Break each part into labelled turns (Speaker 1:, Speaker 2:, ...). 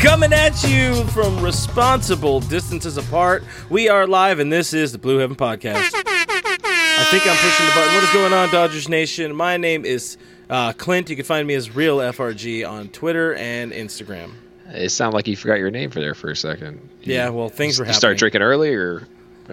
Speaker 1: Coming at you from responsible distances apart, we are live, and this is the Blue Heaven Podcast. I think I'm pushing the button. What is going on, Dodgers Nation? My name is uh, Clint. You can find me as Real FRG on Twitter and Instagram.
Speaker 2: It sounded like you forgot your name for there for a second. You,
Speaker 1: Yeah, well, things were
Speaker 2: you start drinking early, or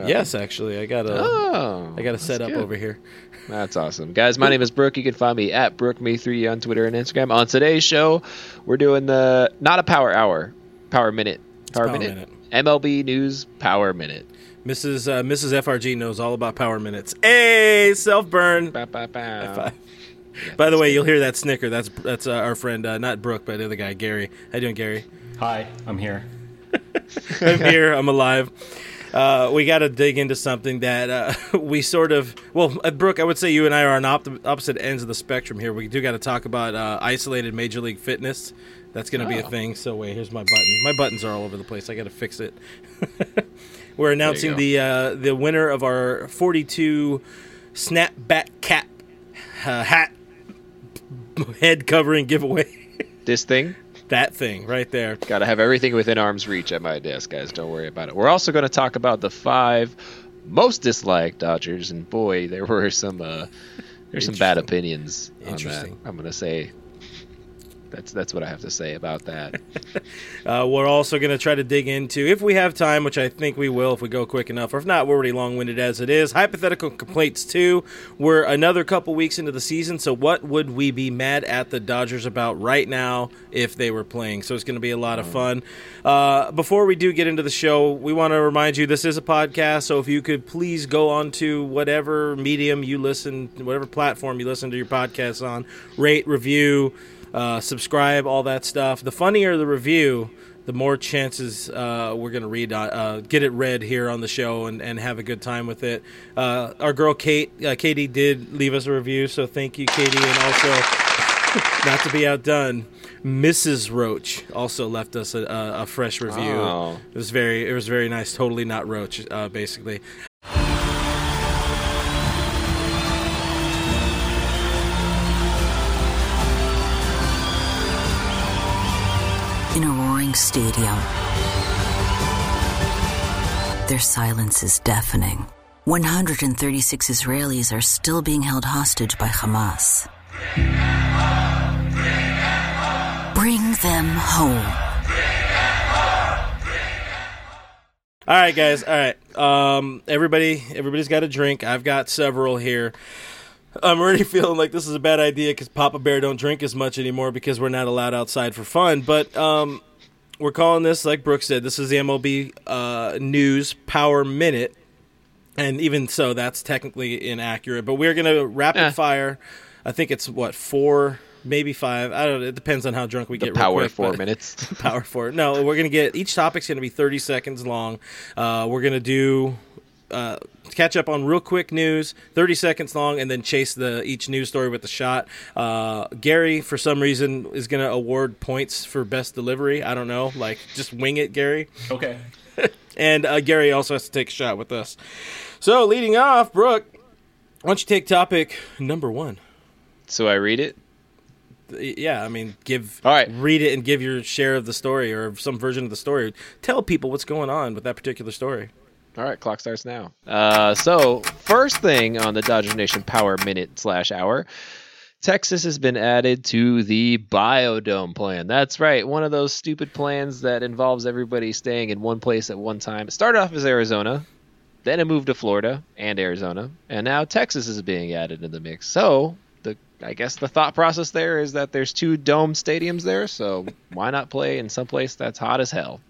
Speaker 1: Yes, actually, I got a,
Speaker 2: oh,
Speaker 1: I got a set
Speaker 2: that's
Speaker 1: up
Speaker 2: good.
Speaker 1: over here.
Speaker 2: That's awesome, guys. My name is Brooke. You can find me at BrookeMe3 on Twitter and Instagram. On today's show, we're doing the not a power hour, power minute, power,
Speaker 1: Power
Speaker 2: minute. MLB news power minute.
Speaker 1: Mrs. Uh, Mrs. FRG knows all about power minutes. Hey, self burn. Five. By the way, you'll hear that snicker. That's that's uh, our friend, uh, not Brooke, but the other guy, Gary. How you doing, Gary?
Speaker 3: Hi, I'm here.
Speaker 1: I'm here. I'm alive. Uh, we got to dig into something that uh, we sort of. Well, uh, Brooke, I would say you and I are on op- opposite ends of the spectrum here. We do got to talk about uh, isolated Major League Fitness. That's going to be a
Speaker 2: Oh.
Speaker 1: thing. So wait, here's my button. My buttons are all over the place. I got to fix it. We're announcing the uh, the winner of our 42 snapback cap uh, hat head covering giveaway.
Speaker 2: This thing
Speaker 1: that thing right there.
Speaker 2: got to have everything within arm's reach at my desk, guys. Don't worry about it. We're also going to talk about the five most disliked Dodgers, and boy, there were some uh, there's some bad opinions. On that. I'm going to say that's that's what I have to say about that.
Speaker 1: Uh, we're also going to try to dig into, if we have time, which I think we will if we go quick enough, or if not, we're already long winded as it is. Hypothetical complaints, too. We're another couple weeks into the season, so what would we be mad at the Dodgers about right now if they were playing? So it's going to be a lot of fun. Uh, before we do get into the show, we want to remind you this is a podcast, so if you could please go on to whatever medium you listen, whatever platform you listen to your podcasts on, rate, review, uh, subscribe, all that stuff. The funnier the review, the more chances uh, we're going to read, uh, uh, get it read here on the show and, and have a good time with it. Uh, our girl Kate, uh, Katie did leave us a review, so thank you, Katie, and also. Not to be outdone, Mrs. Roach also left us a, a, a fresh review.
Speaker 2: Oh.
Speaker 1: It was very, it was very nice. Totally not Roach, uh, basically.
Speaker 4: Stadium, their silence is deafening. 136 Israelis are still being held hostage by Hamas. Bring them home.
Speaker 1: All right, guys. All right. Um, everybody, everybody's got a drink. I've got several here. I'm already feeling like this is a bad idea because Papa Bear don't drink as much anymore because we're not allowed outside for fun. But um, we're calling this, like Brooks said, this is the MLB uh, News Power Minute, and even so, that's technically inaccurate. But we're gonna rapid
Speaker 2: Eh.
Speaker 1: fire. I think it's what four, maybe five. I don't. know. It depends on how drunk we
Speaker 2: The
Speaker 1: get.
Speaker 2: power
Speaker 1: quick,
Speaker 2: four minutes.
Speaker 1: power four. No, we're gonna get each topic's gonna be thirty seconds long. Uh, we're gonna do uh, catch up on real quick news, thirty seconds long, and then chase the each news story with a shot. Uh, Gary, for some reason, is gonna award points for best delivery. I don't know, like just wing it, Gary.
Speaker 3: Okay.
Speaker 1: And uh, Gary also has to take a shot with us. So leading off, Brooke, why don't you take topic number one?
Speaker 2: so I read it.
Speaker 1: Yeah, I mean, give
Speaker 2: All right.
Speaker 1: read it and give your share of the story or some version of the story. Tell people what's going on with that particular story.
Speaker 2: All right, clock starts now. Uh, so first thing on the Dodger Nation Power Minute slash Hour, Texas has been added to the Biodome plan. That's right, one of those stupid plans that involves everybody staying in one place at one time. It started off as Arizona, then it moved to Florida and Arizona, and now Texas is being added to the mix. So, the I guess the thought process there is that there's two dome stadiums there, so why not play in some place that's hot as hell?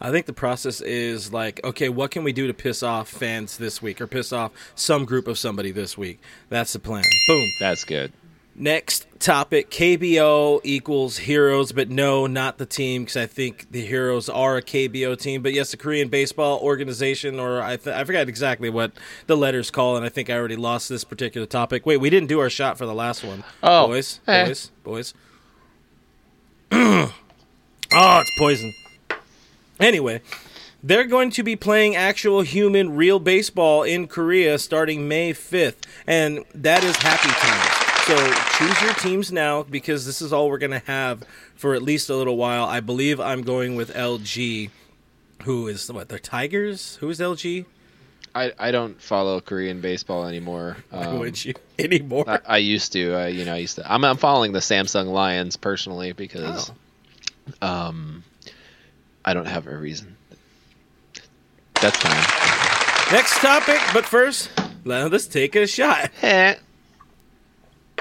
Speaker 1: I think the process is like, okay, what can we do to piss off fans this week or piss off some group of somebody this week? That's the plan. Boom.
Speaker 2: That's good.
Speaker 1: Next topic KBO equals Heroes, but no, not the team because I think the Heroes are a KBO team. But yes, the Korean Baseball Organization, or I, th- I forgot exactly what the letters call, and I think I already lost this particular topic. Wait, we didn't do our shot for the last one.
Speaker 2: Oh,
Speaker 1: boys,
Speaker 2: eh.
Speaker 1: boys, boys. oh, it's poison. Anyway, they're going to be playing actual human real baseball in Korea starting May 5th, and that is happy times. So choose your teams now because this is all we're going to have for at least a little while. I believe I'm going with LG, who is what? They're Tigers? Who is LG?
Speaker 2: I, I don't follow Korean baseball anymore. Um,
Speaker 1: Would you anymore?
Speaker 2: I, I used to. I, you know, I used to. I'm, I'm following the Samsung Lions personally because,
Speaker 1: Oh.
Speaker 2: um, I don't have a reason. That's time.
Speaker 1: Next topic, but first, let's take a shot.
Speaker 2: Eh.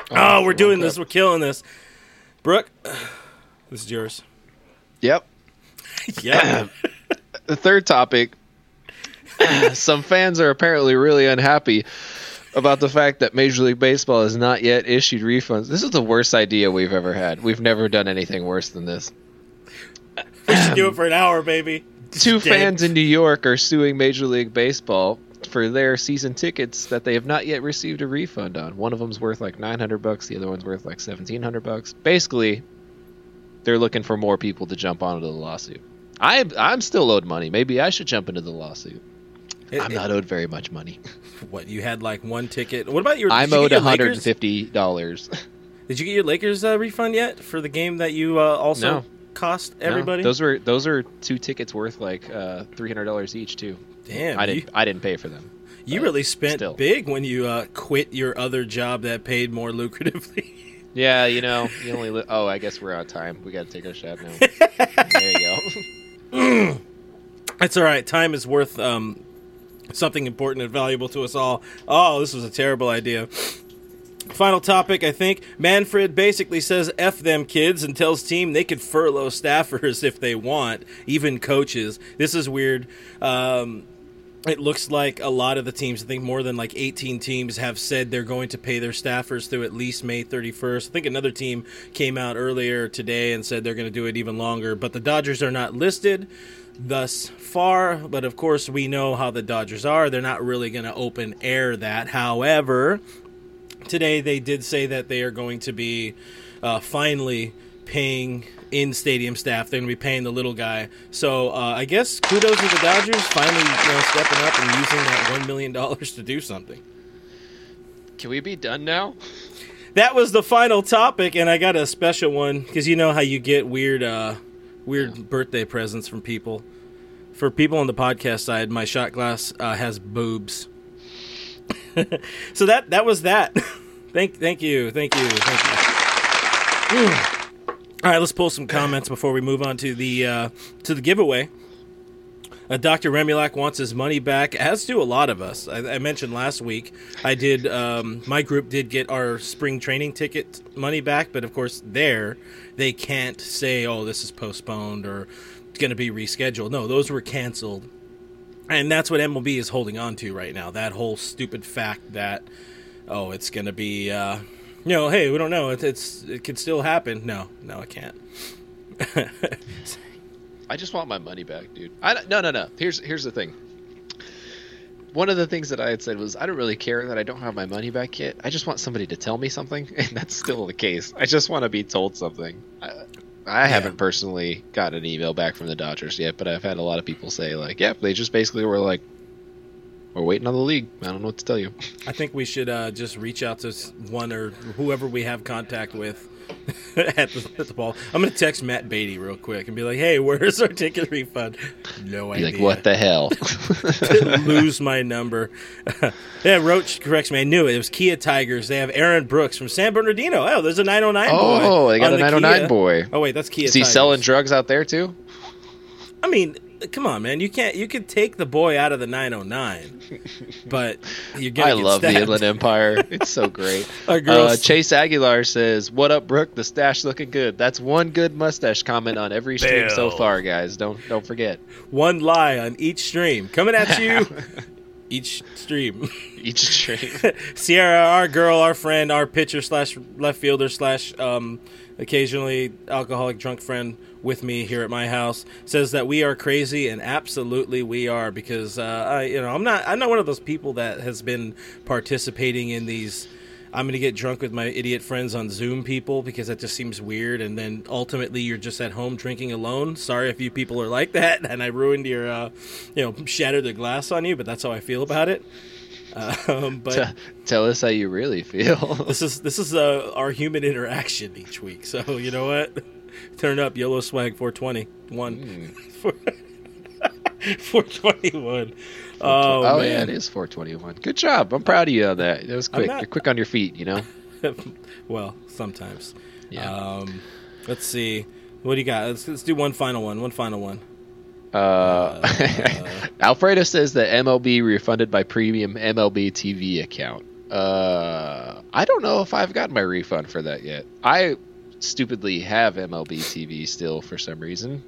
Speaker 1: Oh, we're doing this.
Speaker 2: Cup.
Speaker 1: We're killing this. Brooke, this is yours.
Speaker 2: Yep.
Speaker 1: Yeah.
Speaker 2: The third topic. some fans are apparently really unhappy about the fact that Major League Baseball has not yet issued refunds. This is the worst idea we've ever had. We've never done anything worse than this.
Speaker 1: We should do it for an hour, baby.
Speaker 2: Two
Speaker 1: Dead.
Speaker 2: fans in New York are suing Major League Baseball for their season tickets that they have not yet received a refund on. One of them's worth like 900 bucks, the other one's worth like 1700 bucks. Basically, they're looking for more people to jump onto the lawsuit. I I'm still owed money. Maybe I should jump into the lawsuit.
Speaker 1: It-
Speaker 2: I'm
Speaker 1: it-
Speaker 2: not owed very much money.
Speaker 1: What you had like one ticket? What about your?
Speaker 2: I'm
Speaker 1: you
Speaker 2: owed
Speaker 1: get
Speaker 2: $150.
Speaker 1: Did you get your Lakers uh, refund yet for the game that you uh, also
Speaker 2: No.
Speaker 1: Cost
Speaker 2: No,
Speaker 1: everybody?
Speaker 2: those were those are two tickets worth like uh, $300 each too.
Speaker 1: Damn,
Speaker 2: I
Speaker 1: you,
Speaker 2: didn't I didn't pay for them.
Speaker 1: you really spent
Speaker 2: still.
Speaker 1: big when you uh, quit your other job that paid more lucratively.
Speaker 2: Yeah, you know, you only. Li- oh, I guess we're out of time. We got to take our shot now. there you go.
Speaker 1: That's all right. Time is worth um, something important and valuable to us all. Oh, this was a terrible idea. Final topic, I think. Manfred basically says F them kids and tells team they could furlough staffers if they want, even coaches. This is weird. Um, it looks like a lot of the teams, I think more than like 18 teams, have said they're going to pay their staffers through at least May 31st. I think another team came out earlier today and said they're going to do it even longer, but the Dodgers are not listed thus far. But of course, we know how the Dodgers are. They're not really going to open air that. However, today they did say that they are going to be uh, finally paying in stadium staff. They're going to be paying the little guy. So uh, I guess kudos to the Dodgers finally you know, stepping up and using that one million dollars to do something.
Speaker 2: Can we be done now?
Speaker 1: That was the final topic, and I got a special one because you know how you get weird, uh, weird birthday presents from people. For people on the podcast side, my shot glass uh, has boobs. so that that was that. thank thank you thank you thank you. All right, let's pull some comments before we move on to the uh, to the giveaway. Uh, Dr. Remulak wants his money back, as do a lot of us. I, I mentioned last week, I did, um, my group did get our spring training ticket money back, but of course, there, they can't say, oh, this is postponed or it's going to be rescheduled. No, those were canceled. And that's what MLB is holding on to right now. That whole stupid fact that, oh, it's going to be, uh, you know, hey, we don't know. It, it's it could still happen. No, no, it can't.
Speaker 2: I just want my money back, dude. I no no no. Here's here's the thing. One of the things that I had said was I don't really care that I don't have my money back yet. I just want somebody to tell me something, and that's still the case. I just want to be told something. I, I haven't personally got an email back from the Dodgers yet, but I've had a lot of people say like, "Yeah, they just basically were like, we're waiting on the league. I don't know what to tell you."
Speaker 1: I think we should uh, just reach out to one or whoever we have contact with at, the, at the ball. I'm gonna text Matt Beatty real quick and be like, "Hey, where's our ticket refund?" No
Speaker 2: Be
Speaker 1: idea.
Speaker 2: like, what the hell?
Speaker 1: lose my number. yeah, Roach corrects me. I knew it. It was Kia Tigers. They have Aaron Brooks from San Bernardino. Oh, there's a 909 boy.
Speaker 2: oh, they got a
Speaker 1: the
Speaker 2: 909
Speaker 1: Kia.
Speaker 2: boy.
Speaker 1: Oh wait, that's Kia.
Speaker 2: Is he
Speaker 1: Tigers.
Speaker 2: selling drugs out there too?
Speaker 1: I mean, come on, man. You can't. You could take the boy out of the 909, but you're gonna.
Speaker 2: I
Speaker 1: get
Speaker 2: love the. Inland Empire. It's so great.
Speaker 1: Our girls-
Speaker 2: Uh, Chase Aguilar says, "What up, Brooke? The stash looking good." That's one good mustache comment on every stream so far, guys. Don't don't forget
Speaker 1: One lie on each stream coming at you. each stream.
Speaker 2: each stream.
Speaker 1: Sierra, our girl, our friend, our pitcher slash left fielder slash um, occasionally alcoholic drunk friend with me here at my house says that we are crazy, and absolutely we are because uh, I, you know, I'm not I'm not one of those people that has been participating in these. I'm going to get drunk with my idiot friends on Zoom people because that just seems weird. And then ultimately, you're just at home drinking alone. Sorry if you people are like that, and I ruined your, uh, you know, shattered the glass on you. But that's how I feel about it. Um, but
Speaker 2: T- tell us how you really feel.
Speaker 1: this is this is uh, our human interaction each week. So you know what? Turn up yellow swag 420 one. 421. Oh,
Speaker 2: oh
Speaker 1: man.
Speaker 2: yeah, it is 421. Good job. I'm proud of you on that. It was quick.
Speaker 1: not-
Speaker 2: You're quick on your feet. You know.
Speaker 1: well, sometimes.
Speaker 2: Yeah.
Speaker 1: Um, let's see. What do you got? Let's, let's do one final one. One final one.
Speaker 2: Uh, Alfredo says that MLB refunded my premium MLB TV account. Uh, I don't know if I've gotten my refund for that yet. I stupidly have MLB TV still for some reason.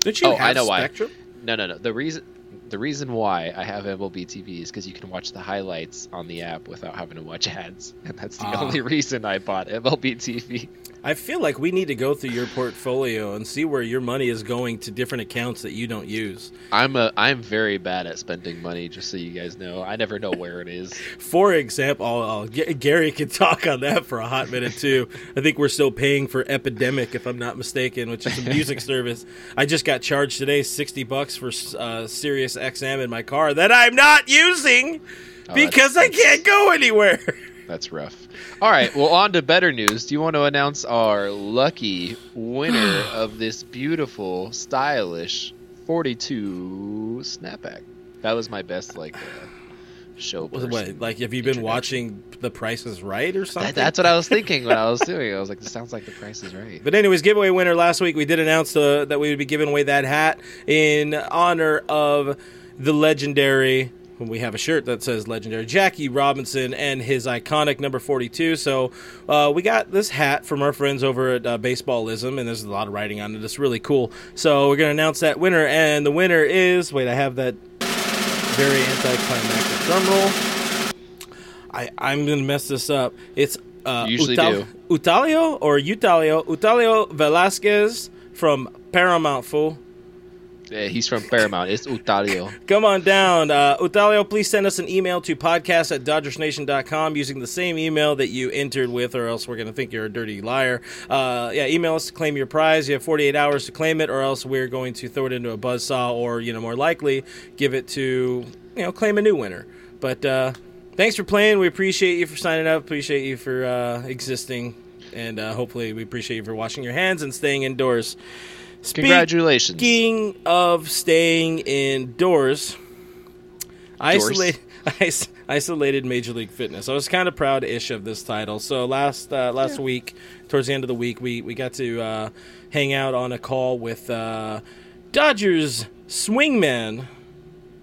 Speaker 1: Did you
Speaker 2: Oh, I know why.
Speaker 1: Spectrum?
Speaker 2: No, no, no. The reason the reason why I have MLB TV is because you can watch the highlights on the app without having to watch ads, and that's the
Speaker 1: Ah.
Speaker 2: only reason I bought MLB TV.
Speaker 1: I feel like we need to go through your portfolio and see where your money is going to different accounts that you don't use.
Speaker 2: I'm a I'm very bad at spending money. Just so you guys know, I never know where it is.
Speaker 1: For example, I'll, I'll, G- Gary can talk on that for a hot minute too. I think we're still paying for Epidemic, if I'm not mistaken, which is a music service. I just got charged today sixty bucks for uh, Sirius XM in my car that I'm not using
Speaker 2: Oh,
Speaker 1: because I can't go anywhere.
Speaker 2: That's rough. All right, well, on to better news. Do you want to announce our lucky winner of this beautiful, stylish 42 snapback? That was my best, like, uh, show.
Speaker 1: What,
Speaker 2: person
Speaker 1: like, have you been watching The Price is Right or something?
Speaker 2: That, that's what I was thinking when I was doing it. I was like, this sounds like the price is right.
Speaker 1: But anyways, giveaway winner last week we did announce uh, that we would be giving away that hat in honor of the legendary. when We have a shirt that says legendary Jackie Robinson and his iconic number 42. So uh, we got this hat from our friends over at uh, Baseballism, and there's a lot of writing on it. It's really cool. So we're going to announce that winner, and the winner is. Wait, I have that very anticlimactic drum roll. I, I'm going to mess this up. It's uh,
Speaker 2: You usually do.
Speaker 1: Utalio or Utalio Utalio Velasquez from Paramount Fool.
Speaker 2: Yeah, he's from Paramount. It's Utalio.
Speaker 1: Come on down. Uh, Utalio, please send us an email to podcast at dodgersnation.com using the same email that you entered with, or else we're going to think you're a dirty liar. Uh, yeah, email us to claim your prize. You have 48 hours to claim it, or else we're going to throw it into a buzzsaw, or, you know, more likely, give it to, you know, claim a new winner. But uh, thanks for playing. We appreciate you for signing up, appreciate you for uh, existing, and uh, hopefully we appreciate you for washing your hands and staying indoors. Speak-
Speaker 2: Congratulations.
Speaker 1: Speaking of staying indoors, isolate, is- isolated Major League Fitness. I was kind of proud-ish of this title. So last uh, last week, towards the end of the week, we we got to uh, hang out on a call with uh, Dodgers swingman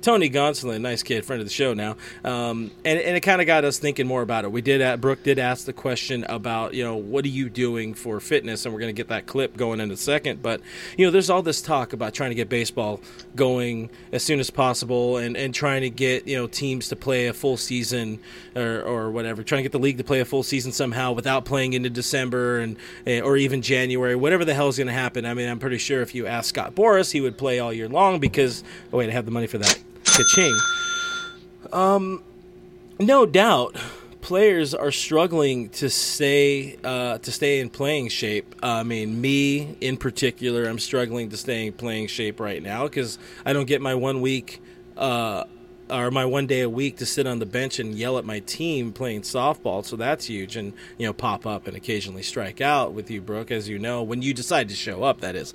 Speaker 1: Tony Gonsolin, nice kid, friend of the show now, um, and and it kind of got us thinking more about it. We did, uh, Brooke did ask the question about, you know, what are you doing for fitness, and we're going to get that clip going in a second. But you know, there's all this talk about trying to get baseball going as soon as possible, and and trying to get you know teams to play a full season or or whatever, trying to get the league to play a full season somehow without playing into December and eh, or even January, whatever the hell is going to happen. I mean, I'm pretty sure if you ask Scott Boras, he would play all year long because oh wait, I have the money for that. Ka-ching. Um, no doubt, players are struggling to stay uh, to stay in playing shape. I mean, me in particular, I'm struggling to stay in playing shape right now because I don't get my one week uh, or my one day a week to sit on the bench and yell at my team playing softball. So that's huge, and you know, pop up and occasionally strike out with you, Brooke, as you know, when you decide to show up. That is.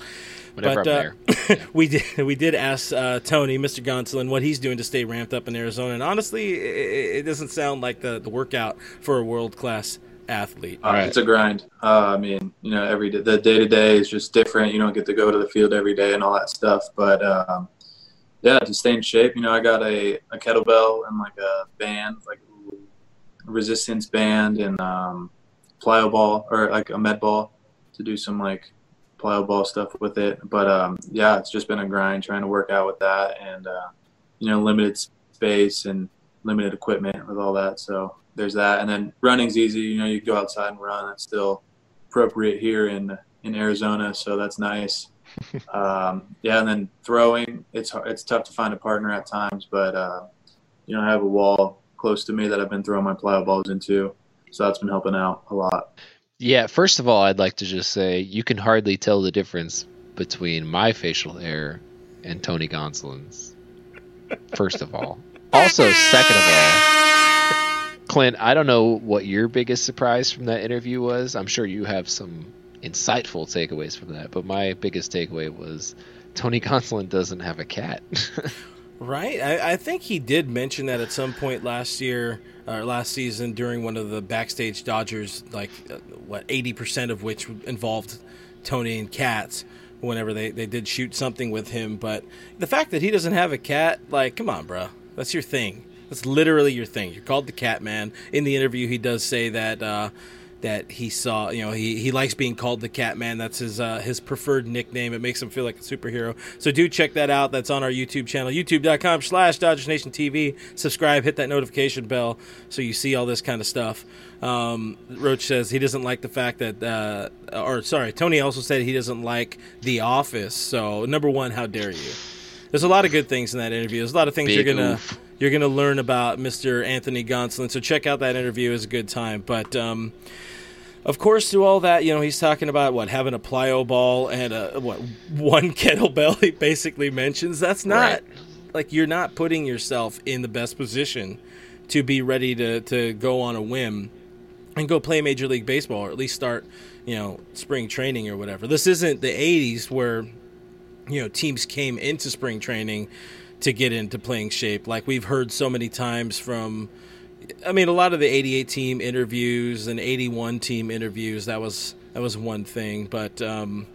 Speaker 2: Whenever
Speaker 1: but
Speaker 2: I'm
Speaker 1: uh,
Speaker 2: there.
Speaker 1: we did we did ask uh, Tony, Mr. Gonsolin, what he's doing to stay ramped up in Arizona, and honestly, it, it doesn't sound like the, the workout for a world class athlete.
Speaker 3: Uh, It's a grind. Uh, I mean, you know, every day, the day to day is just different. You don't get to go to the field every day and all that stuff. But um, yeah, to stay in shape, you know, I got a, a kettlebell and like a band, like a resistance band and um, plyo ball or like a med ball to do some like plyo ball stuff with it. But um, yeah, it's just been a grind trying to work out with that and, uh, you know, limited space and limited equipment with all that. So there's that. And then running's easy. You know, you go outside and run. That's still appropriate here in in Arizona, so that's nice. Um, yeah, and then throwing, it's it's tough to find a partner at times, but uh, you know, I have a wall close to me that I've been throwing my plyo balls into, so that's been helping out a lot.
Speaker 2: Yeah, first of all, I'd like to just say you can hardly tell the difference between my facial hair and Tony Gonsolin's. First of all. Also, second of all, Clint, I don't know what your biggest surprise from that interview was. I'm sure you have some insightful takeaways from that, but my biggest takeaway was Tony Gonsolin doesn't have a cat.
Speaker 1: Right, I, I think he did mention that at some point last year or last season during one of the backstage Dodgers, like uh, what eighty percent of which involved Tony and cats. Whenever they, they did shoot something with him, but the fact that he doesn't have a cat, like, come on, bro, that's your thing. That's literally your thing. You're called the Cat Man. In the interview, he does say that uh, that he saw. You know, he, he likes being called the Cat Man. That's his uh, his preferred nickname. It makes him feel like a superhero. So do check that out. That's on our YouTube channel, youtube.com slash Dodgers Nation TV. Subscribe, hit that notification bell so you see all this kind of stuff. Um, Roach says he doesn't like the fact that, uh, or sorry, Tony also said he doesn't like The Office. So number one, how dare you? There's a lot of good things in that interview. There's a lot of things
Speaker 2: Big
Speaker 1: you're gonna
Speaker 2: oof.
Speaker 1: you're gonna learn about Mr. Anthony Gonsolin. So check out that interview; it's a good time. But um, of course, through all that, you know, he's talking about what having a plyo ball and a what one kettlebell. He basically mentions that's not
Speaker 2: Right.
Speaker 1: like you're not putting yourself in the best position to be ready to to go on a whim and go play Major League Baseball or at least start, you know, spring training or whatever. This isn't the 80s where, you know, teams came into spring training to get into playing shape. Like we've heard so many times from, I mean, a lot of the 88 team interviews and 81 team interviews, that was, that was one thing. But um,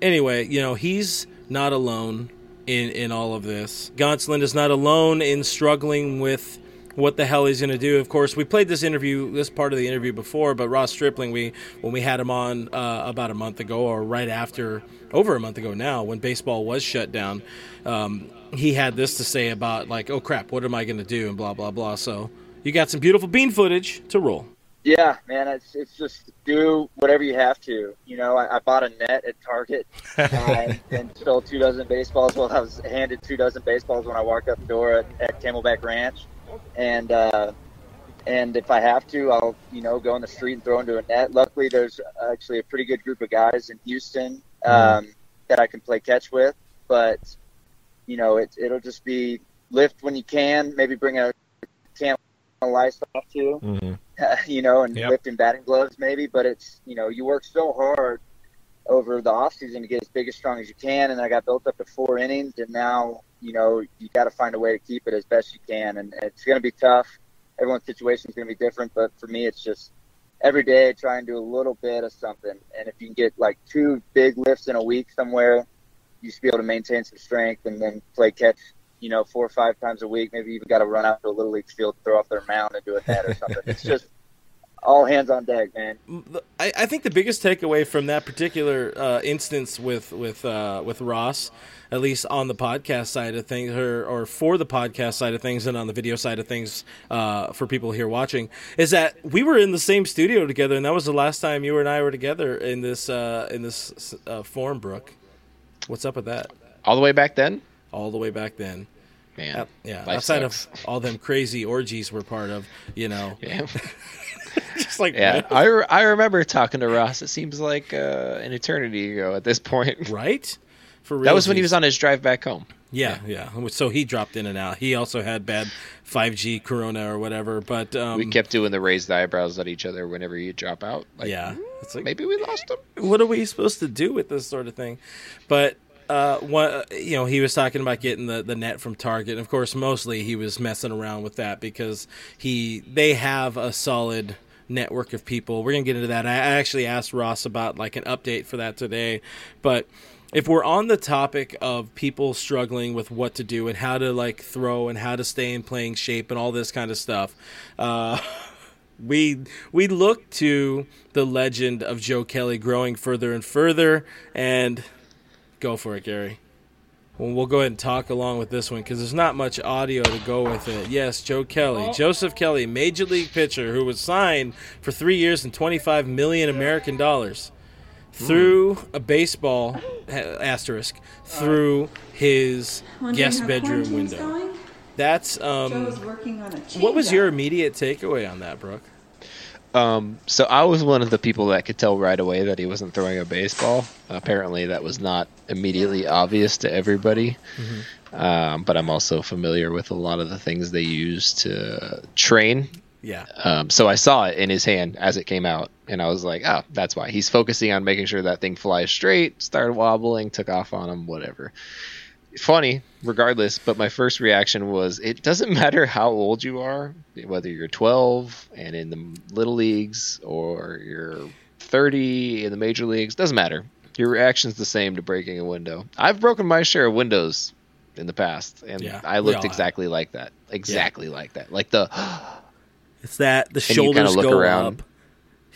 Speaker 1: anyway, you know, he's not alone in, in all of this. Gonsolin is not alone in struggling with what the hell he's going to do. Of course, we played this interview, this part of the interview before, but Ross Stripling, we when we had him on uh, about a month ago, or right after, over a month ago now, when baseball was shut down, um, he had this to say about like, oh crap, what am I going to do, and blah blah blah. So you got some beautiful bean footage to roll.
Speaker 5: Yeah, man, it's it's just do whatever you have to. You know, I, I bought a net at Target uh, and stole two dozen baseballs. Well, I was handed two dozen baseballs when I walked up the door at, at Camelback Ranch, and uh, and if I have to, I'll you know go in the street and throw into a net. Luckily, there's actually a pretty good group of guys in Houston um, that I can play catch with. But you know, it it'll just be lift when you can. Maybe bring a can Lysol too
Speaker 6: Mm-hmm.
Speaker 5: you know, and
Speaker 6: Yep.
Speaker 5: lifting batting gloves maybe. But it's you know, you work so hard over the off season to get as big as strong as you can, and I got built up to four innings, and now you know you got to find a way to keep it as best you can, and it's going to be tough. Everyone's situation is going to be different, but for me, it's just every day try and do a little bit of something, and if you can get like two big lifts in a week somewhere, you should be able to maintain some strength and then play catch. You know, four or five times a week. Maybe you even got to run out to a little league field, throw off their mound, and do a net or something. It's just all hands on deck, man.
Speaker 1: I, I think the biggest takeaway from that particular uh, instance with with uh, with Ross, at least on the podcast side of things, or, or for the podcast side of things, and on the video side of things, uh, for people here watching, is that we were in the same studio together, and that was the last time you and I were together in this uh, in this uh, form, Brooke. What's up with that?
Speaker 2: All the way back then?
Speaker 1: All the way back then,
Speaker 2: Man.
Speaker 1: Yeah. outside
Speaker 2: sucks.
Speaker 1: of all them crazy orgies we're part of, you know,
Speaker 2: Yeah.
Speaker 1: just like
Speaker 2: Yeah, I, re- I remember talking to Ross. It seems like uh, an eternity ago at this point.
Speaker 1: right. For real,
Speaker 2: That was when he was on his drive back home.
Speaker 1: Yeah, yeah. So he dropped in and out. He also had bad 5G Corona or whatever. But um,
Speaker 2: we kept doing the raised eyebrows at each other whenever you drop out. Like,
Speaker 1: yeah, it's like
Speaker 2: maybe we lost him.
Speaker 1: what are we supposed to do with this sort of thing? But uh, one, you know, he was talking about getting the, the net from Target. And of course, mostly he was messing around with that because he they have a solid network of people. We're gonna get into that. I actually asked Ross about like an update for that today, but if we're on the topic of people struggling with what to do and how to like throw and how to stay in playing shape and all this kind of stuff, uh, we we look to the legend of Joe Kelly growing further and further, and go for it, Gary. Well, we'll go ahead and talk along with this one because there's not much audio to go with it. Yes, Joe Kelly, Joseph Kelly, major league pitcher who was signed for three years and 25 million American dollars through a baseball asterisk through his
Speaker 6: Wondering
Speaker 1: guest bedroom window.
Speaker 6: Going?
Speaker 1: That's
Speaker 6: Joe's
Speaker 1: um.
Speaker 6: working on a
Speaker 1: What was your immediate takeaway on that, Brooke?
Speaker 2: Um, so I was one of the people that could tell right away that he wasn't throwing a baseball. Apparently, that was not immediately obvious to everybody. Um, but I'm also familiar with a lot of the things they use to train.
Speaker 1: Yeah.
Speaker 2: Um, so I saw it in his hand as it came out, and I was like, "Oh, that's why he's focusing on making sure that thing flies straight." Started wobbling, took off on him, whatever. Funny, regardless. But my first reaction was, it doesn't matter how old you are, whether you're 12 and in the little leagues or you're 30 in the major leagues. Doesn't matter. Your reaction's the same to breaking a window. I've broken my share of windows in the past, and
Speaker 1: Yeah,
Speaker 2: I looked
Speaker 1: all have.
Speaker 2: exactly like that. Exactly like that. Like the
Speaker 1: It's that the shoulders
Speaker 2: look
Speaker 1: go
Speaker 2: around,
Speaker 1: up.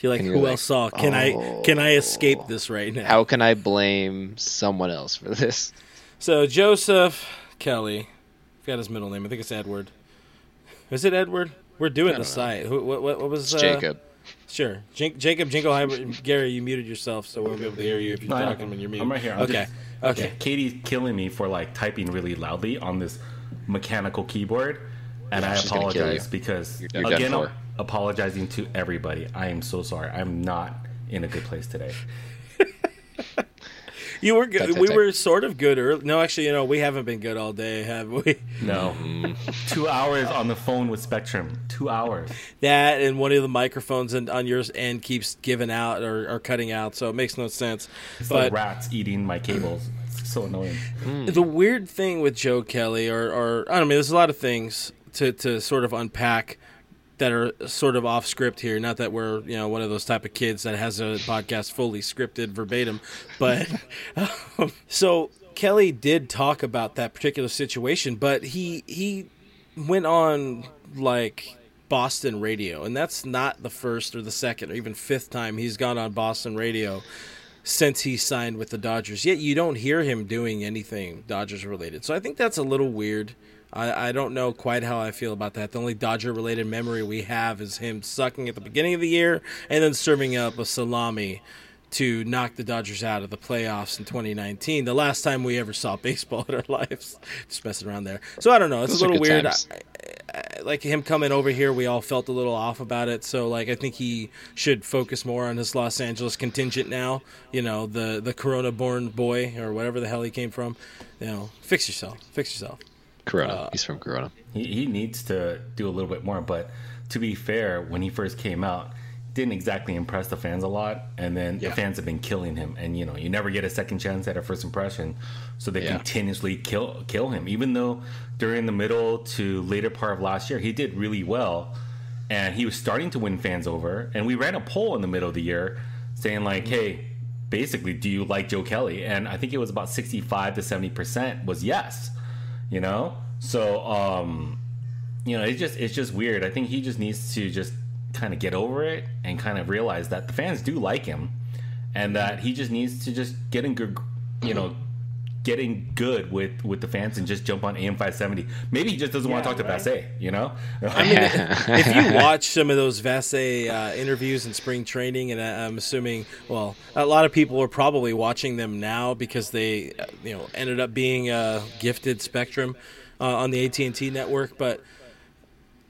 Speaker 1: You're like, who
Speaker 2: like,
Speaker 1: else saw? Can I can I oh. escape this right now?
Speaker 2: how can I blame someone else for this?
Speaker 1: So Joseph Kelly, forgot his middle name. I think it's Edward. Is it Edward? We're doing the site. Who, what, what, what was
Speaker 2: It's
Speaker 1: uh,
Speaker 2: Jacob.
Speaker 1: Sure, Jin- Jacob Jingleheimer. Gary, you muted yourself, so we won't be able to hear you if you're
Speaker 7: No,
Speaker 1: talking when you're muted.
Speaker 7: I'm right here. I'm
Speaker 1: okay,
Speaker 7: just-
Speaker 1: okay.
Speaker 7: Katie's killing me for like typing really loudly on this mechanical keyboard, and I
Speaker 2: she's gonna kill
Speaker 7: apologize
Speaker 2: you.
Speaker 7: because
Speaker 2: You're done
Speaker 7: again. I'm apologizing to everybody. I am so sorry. I'm not in a good place today.
Speaker 1: You were good.
Speaker 2: That's
Speaker 1: We
Speaker 2: okay.
Speaker 1: were sort of good early. No, actually, you know, we haven't been good all day, have we?
Speaker 7: No, two hours on the phone with Spectrum. Two hours.
Speaker 1: That and one of the microphones and on yours end keeps giving out or, or cutting out, so it makes no sense.
Speaker 7: It's
Speaker 1: but
Speaker 7: like rats eating my cables. It's so annoying.
Speaker 1: the weird thing with Joe Kelly, or, or I don't know, there's a lot of things to, to sort of unpack that are sort of off script here. Not that we're you know one of those type of kids that has a podcast fully scripted verbatim, but um, so Kelly did talk about that particular situation, but he he went on like Boston radio, and that's not the first or the second or even fifth time he's gone on Boston radio since he signed with the Dodgers. Yet you don't hear him doing anything Dodgers related. So I think that's a little weird. I, I don't know quite how I feel about that. The only Dodger related memory we have is him sucking at the beginning of the year and then serving up a salami to knock the Dodgers out of the playoffs in 2019. The last time we ever saw baseball in our lives. Just messing around there. So I don't know. It's
Speaker 2: Those
Speaker 1: a little weird.
Speaker 2: times.
Speaker 1: I- like him coming over here, we all felt a little off about it. So like I think he should focus more on his Los Angeles contingent now. You know, the the Corona born boy or whatever the hell he came from. You know, fix yourself. Fix yourself.
Speaker 2: Corona.
Speaker 1: Uh,
Speaker 2: He's from Corona.
Speaker 7: He, he needs to do a little bit more. But to be fair, when he first came out, didn't exactly impress the fans a lot. And then
Speaker 2: Yeah.
Speaker 7: the fans have been killing him. And you know, you never get a second chance at a first impression, so they
Speaker 2: Yeah.
Speaker 7: continuously kill kill him. Even though during the middle to later part of last year, he did really well, and he was starting to win fans over. And we ran a poll in the middle of the year saying like, hey. Basically, do you like Joe Kelly? And I think it was about sixty-five to seventy percent was yes you know? So um you know it's just it's just weird. I think he just needs to just kind of get over it and kind of realize that the fans do like him and that he just needs to just get in good you know getting good with with the fans and just jump on am 570 maybe he just doesn't want to talk to Vassegh, you know?
Speaker 1: I mean, if you watch some of those Vassegh uh, interviews in spring training, and I- I'm assuming, well, a lot of people are probably watching them now because they, uh, you know, ended up being uh, gifted Spectrum uh, on the AT&T network. But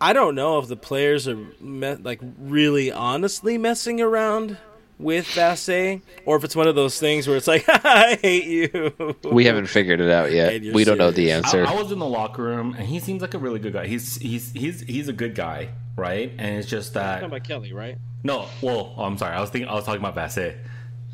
Speaker 1: I don't know if the players are me- like really honestly messing around with Vassegh, or if it's one of those things where it's like, I hate you.
Speaker 2: We haven't figured it out yet.
Speaker 1: And you're
Speaker 2: We don't know the answer.
Speaker 7: I, I was in the locker room, and he seems like a really good guy. He's he's he's he's a good guy, right? And it's just that You're
Speaker 1: Talking about Kelly, right?
Speaker 7: no. Well, oh, I'm sorry. I was thinking I was talking about Vassegh.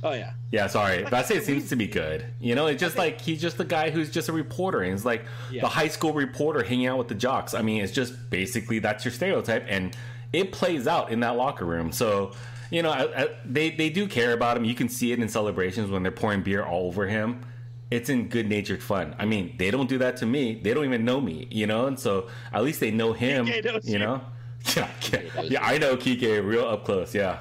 Speaker 1: Oh yeah.
Speaker 7: Yeah, sorry. Vassegh seems to be good. You know, it's just like he's just the guy who's just a reporter, and it's like
Speaker 1: Yeah.
Speaker 7: the high school reporter hanging out with the jocks. I mean, it's just basically that's your stereotype, and it plays out in that locker room. So. You know, I, I, they they do care about him. You can see it in celebrations when they're pouring beer all over him. It's in good natured fun. I mean, they don't do that to me. They don't even know me, you know. And so at least they know him. You know. Yeah, yeah, yeah, I know Kike real up close. Yeah.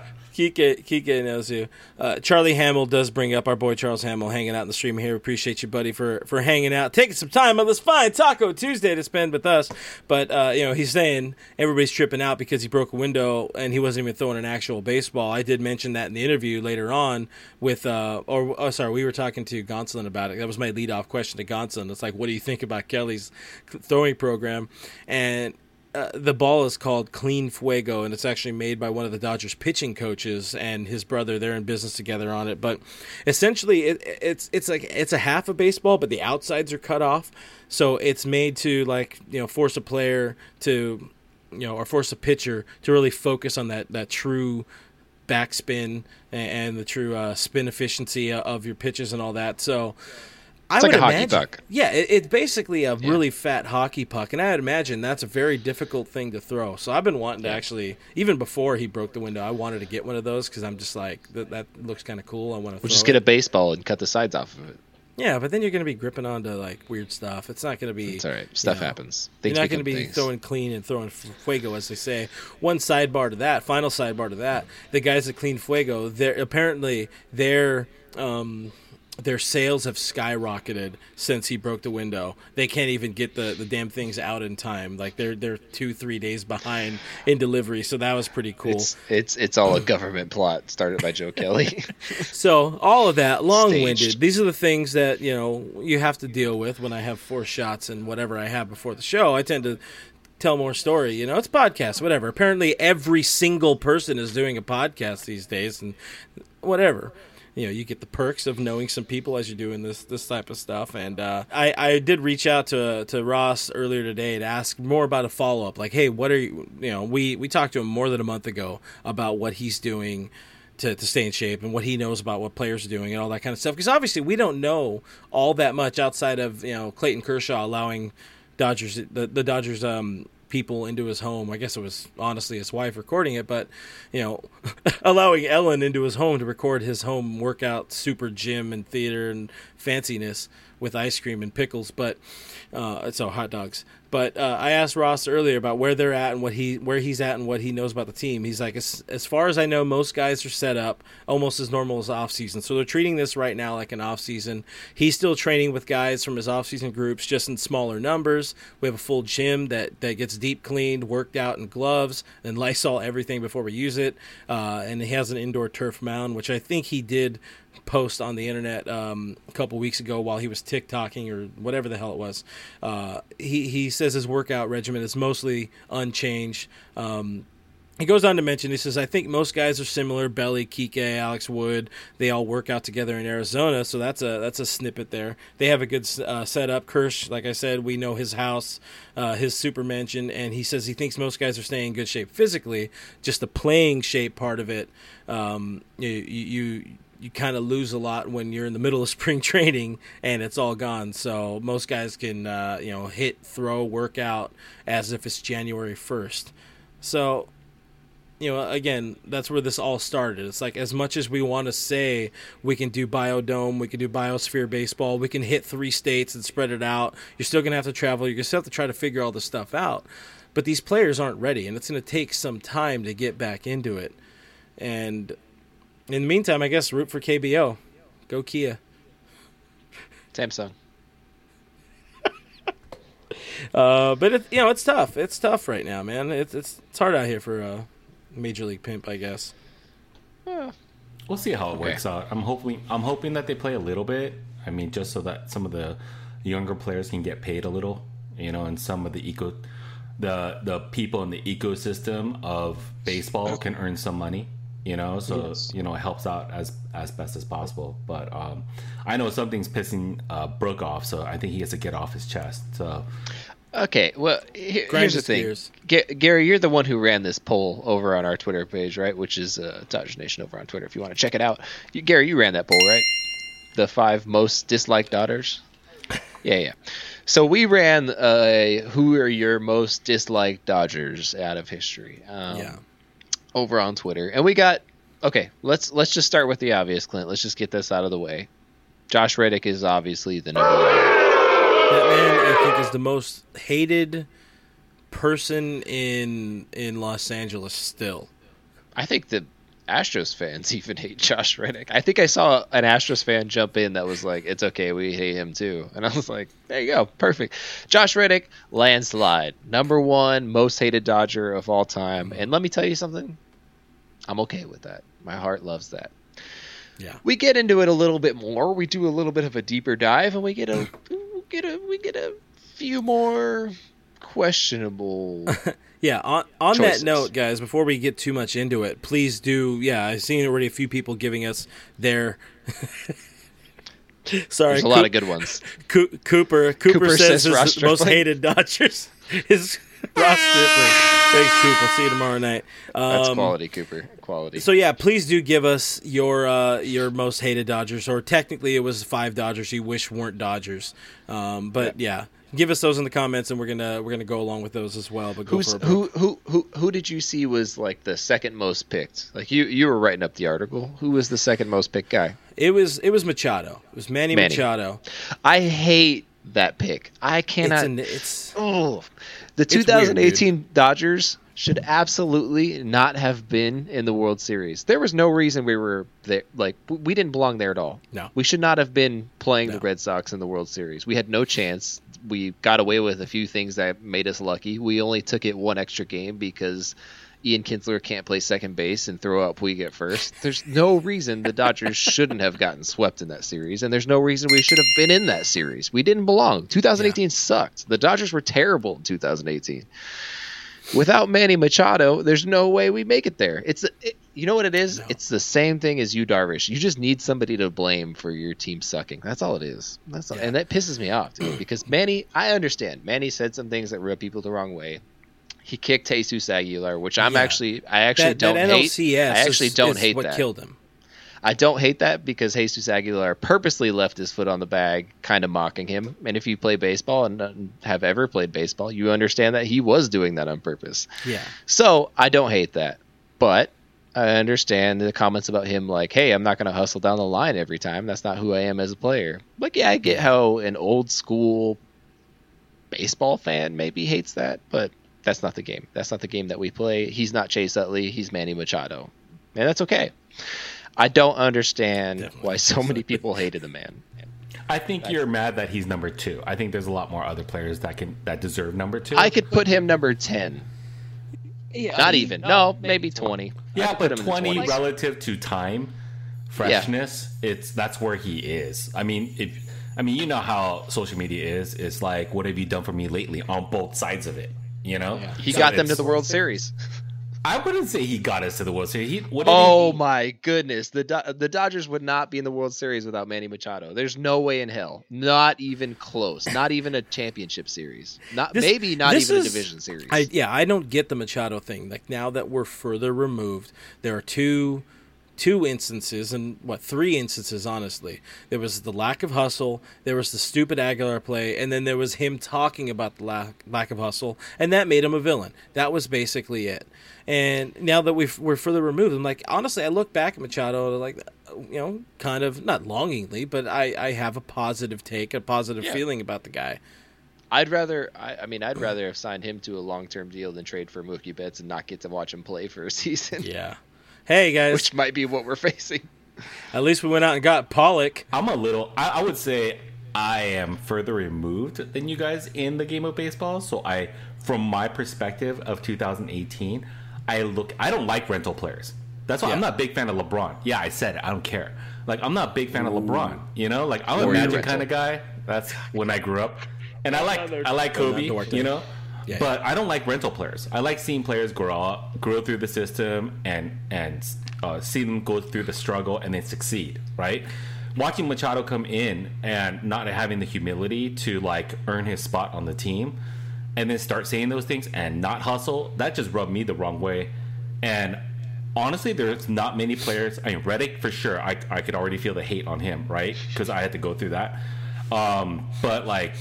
Speaker 1: Kike, Kike knows you. Uh, Charlie Hamill does bring up our boy Charles Hamill hanging out in the stream here. Appreciate you, buddy, for for hanging out, taking some time on this fine Taco Tuesday to spend with us. But uh, you know, he's saying everybody's tripping out because he broke a window and he wasn't even throwing an actual baseball. I did mention that in the interview later on with, uh, or oh, sorry, we were talking to Gonsolin about it. That was my lead off question to Gonsolin. It's like, what do you think about Kelly's throwing program? And uh, the ball is called Clean Fuego, and it's actually made by one of the Dodgers pitching coaches and his brother. They're in business together on it, but essentially, it, it's it's like it's a half a baseball, but the outsides are cut off, so it's made to like you know force a player to you know or force a pitcher to really focus on that that true backspin and, and the true uh, spin efficiency of your pitches and all that. So. I
Speaker 2: It's like
Speaker 1: would
Speaker 2: a hockey
Speaker 1: imagine,
Speaker 2: puck.
Speaker 1: Yeah, it, it's basically a really fat hockey puck, and I would imagine that's a very difficult thing to throw. So I've been wanting to actually, even before he broke the window, I wanted to get one of those because I'm just like that. That looks kind of cool. I want to.
Speaker 2: We'll just get a baseball and cut the sides off of it.
Speaker 1: Yeah, but then you're going to be gripping onto like weird stuff. It's not going to be.
Speaker 2: It's all right. Stuff
Speaker 1: you know,
Speaker 2: happens.
Speaker 1: You're not going to be
Speaker 2: things.
Speaker 1: throwing clean and throwing fuego, as they say. One sidebar to that, final sidebar to that, the guys that clean fuego, they're apparently their um, their sales have skyrocketed since he broke the window. They can't even get the, the damn things out in time. Like they're they're two three days behind in delivery. So that was pretty cool.
Speaker 2: It's it's it's all a government plot started by Joe Kelly.
Speaker 1: So all of that, long-winded. These are the things that you know you have to deal with when I have four shots and whatever I have before the show. I tend to tell more story. You know, it's podcast, whatever. Apparently, every single person is doing a podcast these days, and whatever. You know, you get the perks of knowing some people as you're doing this this type of stuff. And uh, I I did reach out to to Ross earlier today to ask more about a follow up. Like, hey, what are you? You know, we we talked to him more than a month ago about what he's doing to, to stay in shape and what he knows about what players are doing and all that kind of stuff. Because obviously we don't know all that much outside of you know Clayton Kershaw allowing Dodgers the, the Dodgers um, people into his home. I guess it was honestly his wife recording it, but you know allowing Ellen into his home to record his home workout, super gym and theater and fanciness with ice cream and pickles, but uh, so hot dogs. But uh, I asked Ross earlier about where they're at and what he where he's at and what he knows about the team. He's like, as, as far as I know, most guys are set up almost as normal as off season. So they're treating this right now like an off season. He's still training with guys from his off season groups, just in smaller numbers. We have a full gym that that gets deep cleaned, worked out in gloves, and Lysol everything before we use it. Uh, and he has an indoor turf mound, which I think he did post on the internet um, a couple weeks ago while he was TikToking or whatever the hell it was. Uh, he he says his workout regimen is mostly unchanged. Um, he goes on to mention, he says, I think most guys are similar. Belly, Kike, Alex Wood, they all work out together in Arizona, so that's a that's a snippet there. They have a good uh, setup. Kirsch, like I said, we know his house, uh, his super mansion, and he says he thinks most guys are staying in good shape physically. Just the playing shape part of it, um, you you you kind of lose a lot when you're in the middle of spring training and it's all gone. So most guys can uh, you know hit, throw, work out as if it's January first. So you know, again, that's where this all started. It's like as much as we want to say we can do biodome, we can do biosphere baseball, we can hit three states and spread it out. You're still gonna have to travel. You're gonna still have to try to figure all this stuff out. But these players aren't ready, and it's gonna take some time to get back into it. And in the meantime, I guess root for KBO. Go Kia.
Speaker 2: Samsung.
Speaker 1: Uh, but it, you know, it's tough. It's tough right now, man. It's it's it's hard out here for a major league pimp, I guess.
Speaker 7: We'll see how it works out. I'm hoping I'm hoping that they play a little bit. I mean, just so that some of the younger players can get paid a little, you know, and some of the eco the the people in the ecosystem of baseball can earn some money. You know, so
Speaker 2: Yes.
Speaker 7: you know it helps out as as best as possible. But um, I know something's pissing uh, Brooke off, so I think he has to get off his chest. So
Speaker 2: Okay, well, here, here's the thing.
Speaker 1: gears.
Speaker 2: Ga- Gary, you're the one who ran this poll over on our Twitter page, right? Which is uh, Dodgers Nation over on Twitter. If you want to check it out, you, Gary, you ran that poll, right? The five most disliked Dodgers. Yeah, yeah. So we ran uh, who are your most disliked Dodgers out of history. Um,
Speaker 1: yeah.
Speaker 2: Over on Twitter, and we got okay. Let's let's just start with the obvious, Clint. Let's just get this out of the way. Josh Reddick is obviously the number one.
Speaker 1: That man, I think, is the most hated person in in Los Angeles still.
Speaker 2: I think the Astros fans even hate Josh Reddick. I think I saw an Astros fan jump in that was like, "It's okay, we hate him too," and I was like, "There you go, perfect." Josh Reddick, landslide, number one most hated Dodger of all time. And let me tell you something, I'm okay with that. My heart loves that.
Speaker 1: Yeah.
Speaker 2: We get into it a little bit more. We do a little bit of a deeper dive, and we get a we get a we get a few more questionable.
Speaker 1: Yeah, on, on that note, guys, before we get too much into it, please do. Yeah, I've seen already a few people giving us their. Sorry,
Speaker 2: There's a lot of good ones.
Speaker 1: Coo- Cooper. Cooper.
Speaker 2: Cooper
Speaker 1: says
Speaker 2: says
Speaker 1: his most hated Dodgers is Ross Stripling. Thanks, Cooper. We'll see you tomorrow night.
Speaker 2: That's
Speaker 1: Um,
Speaker 2: quality, Cooper. Quality.
Speaker 1: So yeah, please do give us your uh, your most hated Dodgers, or technically it was five Dodgers you wish weren't Dodgers. Um, but yeah. Give us those in the comments, and we're gonna we're gonna go along with those as well. But go
Speaker 2: Who's
Speaker 1: for
Speaker 2: who who who who did you see was like the second most picked? Like you you were writing up the article. Who was the second most picked guy?
Speaker 1: It was it was Machado. It was Manny,
Speaker 2: Manny.
Speaker 1: Machado.
Speaker 2: I hate that pick. I
Speaker 1: It's,
Speaker 2: cannot.
Speaker 1: an, it's
Speaker 2: oh, the
Speaker 1: weird,
Speaker 2: 2018 Dodgers should absolutely not have been in the World Series. There was no reason we were there. Like we didn't belong there at all.
Speaker 1: No.
Speaker 2: we should not have been playing
Speaker 1: No.
Speaker 2: the Red Sox in the World Series. We had no chance. We got away with a few things that made us lucky. We only took it one extra game because. Ian Kinsler can't play second base and throw out Puig at first. There's no reason the Dodgers shouldn't have gotten swept in that series, and there's no reason we should have been in that series. We didn't belong. 2018 sucked. The Dodgers were terrible in 2018. Without Manny Machado, there's no way we make it there. It's it, you know what it is.
Speaker 1: No.
Speaker 2: It's the same thing as you, Darvish. You just need somebody to blame for your team sucking. That's all it is. That's all,
Speaker 1: Yeah.
Speaker 2: and that pisses me off, dude. Because Manny, I understand. Manny said some things that rub people the wrong way. He kicked Jesus Aguilar, which I'm
Speaker 1: Yeah.
Speaker 2: actually, I actually
Speaker 1: that,
Speaker 2: don't
Speaker 1: that
Speaker 2: hate. I actually
Speaker 1: is,
Speaker 2: don't
Speaker 1: is
Speaker 2: hate
Speaker 1: what
Speaker 2: that.
Speaker 1: killed him.
Speaker 2: I don't hate that because Jesus Aguilar purposely left his foot on the bag, kind of mocking him. And if you play baseball and have ever played baseball, you understand that he was doing that on purpose.
Speaker 1: Yeah,
Speaker 2: So I don't hate that, but I understand the comments about him like, "Hey, I'm not going to hustle down the line every time. That's not who I am as a player." Like, yeah, I get how an old school baseball fan maybe hates that, but that's not the game. That's not the game that we play. He's not Chase Utley. He's Manny Machado, and that's okay. I don't understand
Speaker 1: Definitely
Speaker 2: why so many people hated the man.
Speaker 7: I think you're mad that he's number two. I think there's a lot more other players that can that deserve number two.
Speaker 2: I could put him number ten. Yeah, Not even. No, maybe twenty. I
Speaker 7: yeah,
Speaker 2: put
Speaker 7: but
Speaker 2: him in the
Speaker 7: twenty relative to time, freshness, it's that's where he is. I mean, if I mean, you know how social media is. It's like, what have you done for me lately? On both sides of it, you know.
Speaker 2: He
Speaker 7: So
Speaker 2: got them to the World Series.
Speaker 7: I wouldn't say he got us to the World Series. He, what did
Speaker 2: Oh
Speaker 7: he,
Speaker 2: my goodness, the Do- the Dodgers would not be in the World Series without Manny Machado. There's no way in hell, not even close, not even a championship series, not
Speaker 1: This-
Speaker 2: maybe not even
Speaker 1: is-
Speaker 2: a division series.
Speaker 1: I yeah, I don't get the Machado thing. Like now that we're further removed, there are two two instances and what three instances honestly. There was the lack of hustle, there was the stupid Aguilar play, and then there was him talking about the lack lack of hustle, and that made him a villain. That was basically it. And now that we've, we're further removed, I'm like, honestly, I look back at Machado like, you know, kind of not longingly, but I, I have a positive take, a positive
Speaker 2: Yeah.
Speaker 1: feeling about the guy.
Speaker 2: I'd rather, I, I mean, I'd rather have signed him to a long term deal than trade for Mookie Betts and not get to watch him play for a season,
Speaker 1: Yeah. Hey guys,
Speaker 2: which might be what we're facing.
Speaker 1: At least we went out and got Pollock.
Speaker 7: I'm a little. I, I would say I am further removed than you guys in the game of baseball. So I, from my perspective of 2018, I look. I don't like rental players. That's why
Speaker 1: Yeah.
Speaker 7: I'm not a big fan of LeBron. Yeah, I said it. I don't care. Like I'm not a big fan of LeBron. You know, like I'm a
Speaker 2: Or you
Speaker 7: Magic
Speaker 2: rental.
Speaker 7: kind of guy. That's when I grew up, and I like I like Kobe. You know,
Speaker 1: Yeah,
Speaker 7: but I don't like rental players. I like seeing players grow up, grow through the system, and and uh, see them go through the struggle and then succeed. Right? Watching Machado come in and not having the humility to like earn his spot on the team, and then start saying those things and not hustle, that just rubbed me the wrong way. And honestly, there's not many players. I mean, Reddick for sure. I I could already feel the hate on him, right? Because I had to go through that. Um, but like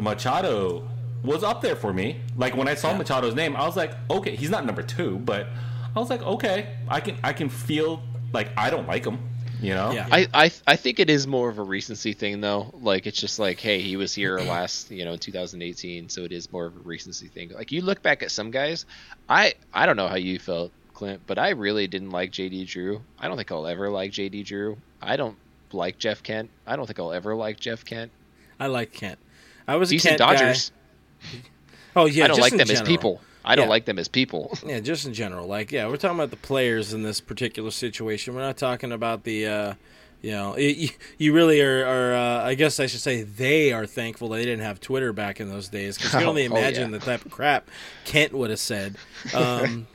Speaker 7: Machado was up there for me. Like when I saw Machado's name, I was like, okay, he's not number two, but I was like, okay, I can I can feel like I don't like him, you know?
Speaker 1: Yeah.
Speaker 2: I, I I think it is more of a recency thing though. Like it's just like, hey, he was here last, you know, in 2018, so it is more of a recency thing. Like you look back at some guys, I I don't know how you felt, Clint, but I really didn't like JD Drew. I don't think I'll ever like JD Drew. I don't like Jeff Kent. I don't think I'll ever like Jeff Kent.
Speaker 1: I like Kent. I was a
Speaker 2: Decent
Speaker 1: Kent guy. Oh yeah,
Speaker 2: I don't like them as people. I don't like them as people.
Speaker 1: Yeah, just in general. Like, yeah, we're talking about the players in this particular situation. We're not talking about the, uh, you know, it, you, you really are. are uh, I guess I should say they are thankful they didn't have Twitter back in those days because you can only
Speaker 2: Oh, oh,
Speaker 1: imagine
Speaker 2: yeah.
Speaker 1: the type of crap Kent would have said. Um,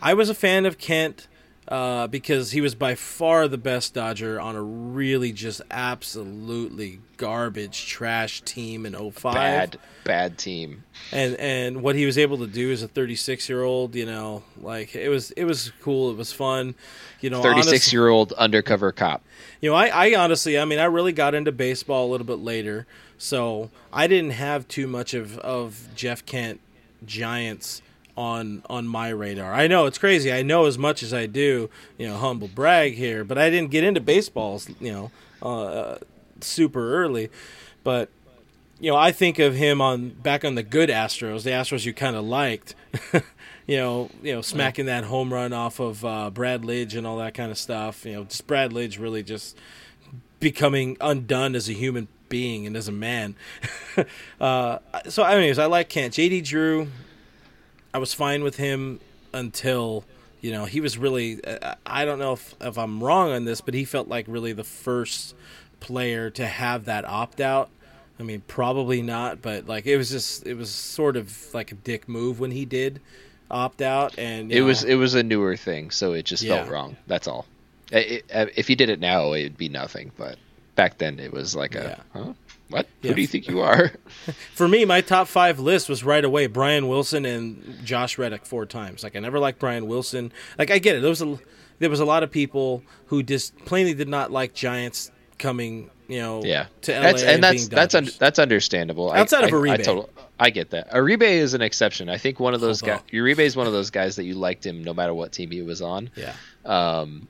Speaker 1: I was a fan of Kent uh, because he was by far the best Dodger on a really just absolutely garbage trash team in 05
Speaker 2: Bad, bad team.
Speaker 1: and and what he was able to do as a 36 year old you know like it was it was cool it was fun you know
Speaker 2: 36
Speaker 1: honest-
Speaker 2: year old undercover cop.
Speaker 1: you know I, I honestly i mean i really got into baseball a little bit later so i didn't have too much of of jeff kent giants on on my radar i know it's crazy i know as much as i do you know humble brag here but i didn't get into baseballs you know uh, super early but you know, I think of him on back on the good Astros, the Astros you kind of liked. you know, you know, smacking that home run off of uh, Brad Lidge and all that kind of stuff. You know, just Brad Lidge really just becoming undone as a human being and as a man. uh, so, anyways, I like Kent. JD Drew, I was fine with him until you know he was really. I don't know if if I'm wrong on this, but he felt like really the first player to have that opt out. I mean, probably not, but like it was just it was sort of like a dick move when he did opt out, and
Speaker 2: It was it was a newer thing, so it just felt wrong. That's all. It, it, if you did it now, it'd be nothing. But back then, it was like a huh? What?
Speaker 1: Yeah.
Speaker 2: Who do you think you are?
Speaker 1: for me, my top five list was right away Brian Wilson and Josh Reddick four times. Like I never liked Brian Wilson. Like I get it. There was a there was a lot of people who just plainly did not like Giants coming. You know,
Speaker 2: yeah,
Speaker 1: to LA
Speaker 2: that's and that's
Speaker 1: being
Speaker 2: that's un, that's understandable. I-
Speaker 1: Outside of
Speaker 2: I, I, total- I get that. Uribe is an exception. I think one of those guys. Uribe is one of those guys that you liked him no matter what team he was on.
Speaker 1: yeah.
Speaker 2: Um,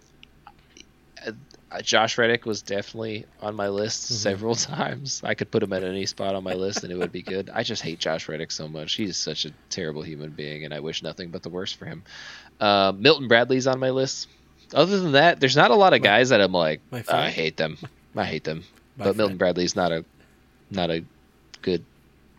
Speaker 2: uh, Josh Reddick was definitely on my list
Speaker 1: Mm-hmm.
Speaker 2: several times. I could put him at any spot on my list and it would be good. I just hate Josh Reddick so much. He's such a terrible human being, and I wish nothing but the worst for him. Uh, Milton Bradley's on my list. Other than that, there's not a lot of guys that I'm like, "Oh, I hate them. I hate them.
Speaker 1: My
Speaker 2: but Milton
Speaker 1: friend.
Speaker 2: Bradley's not a not a good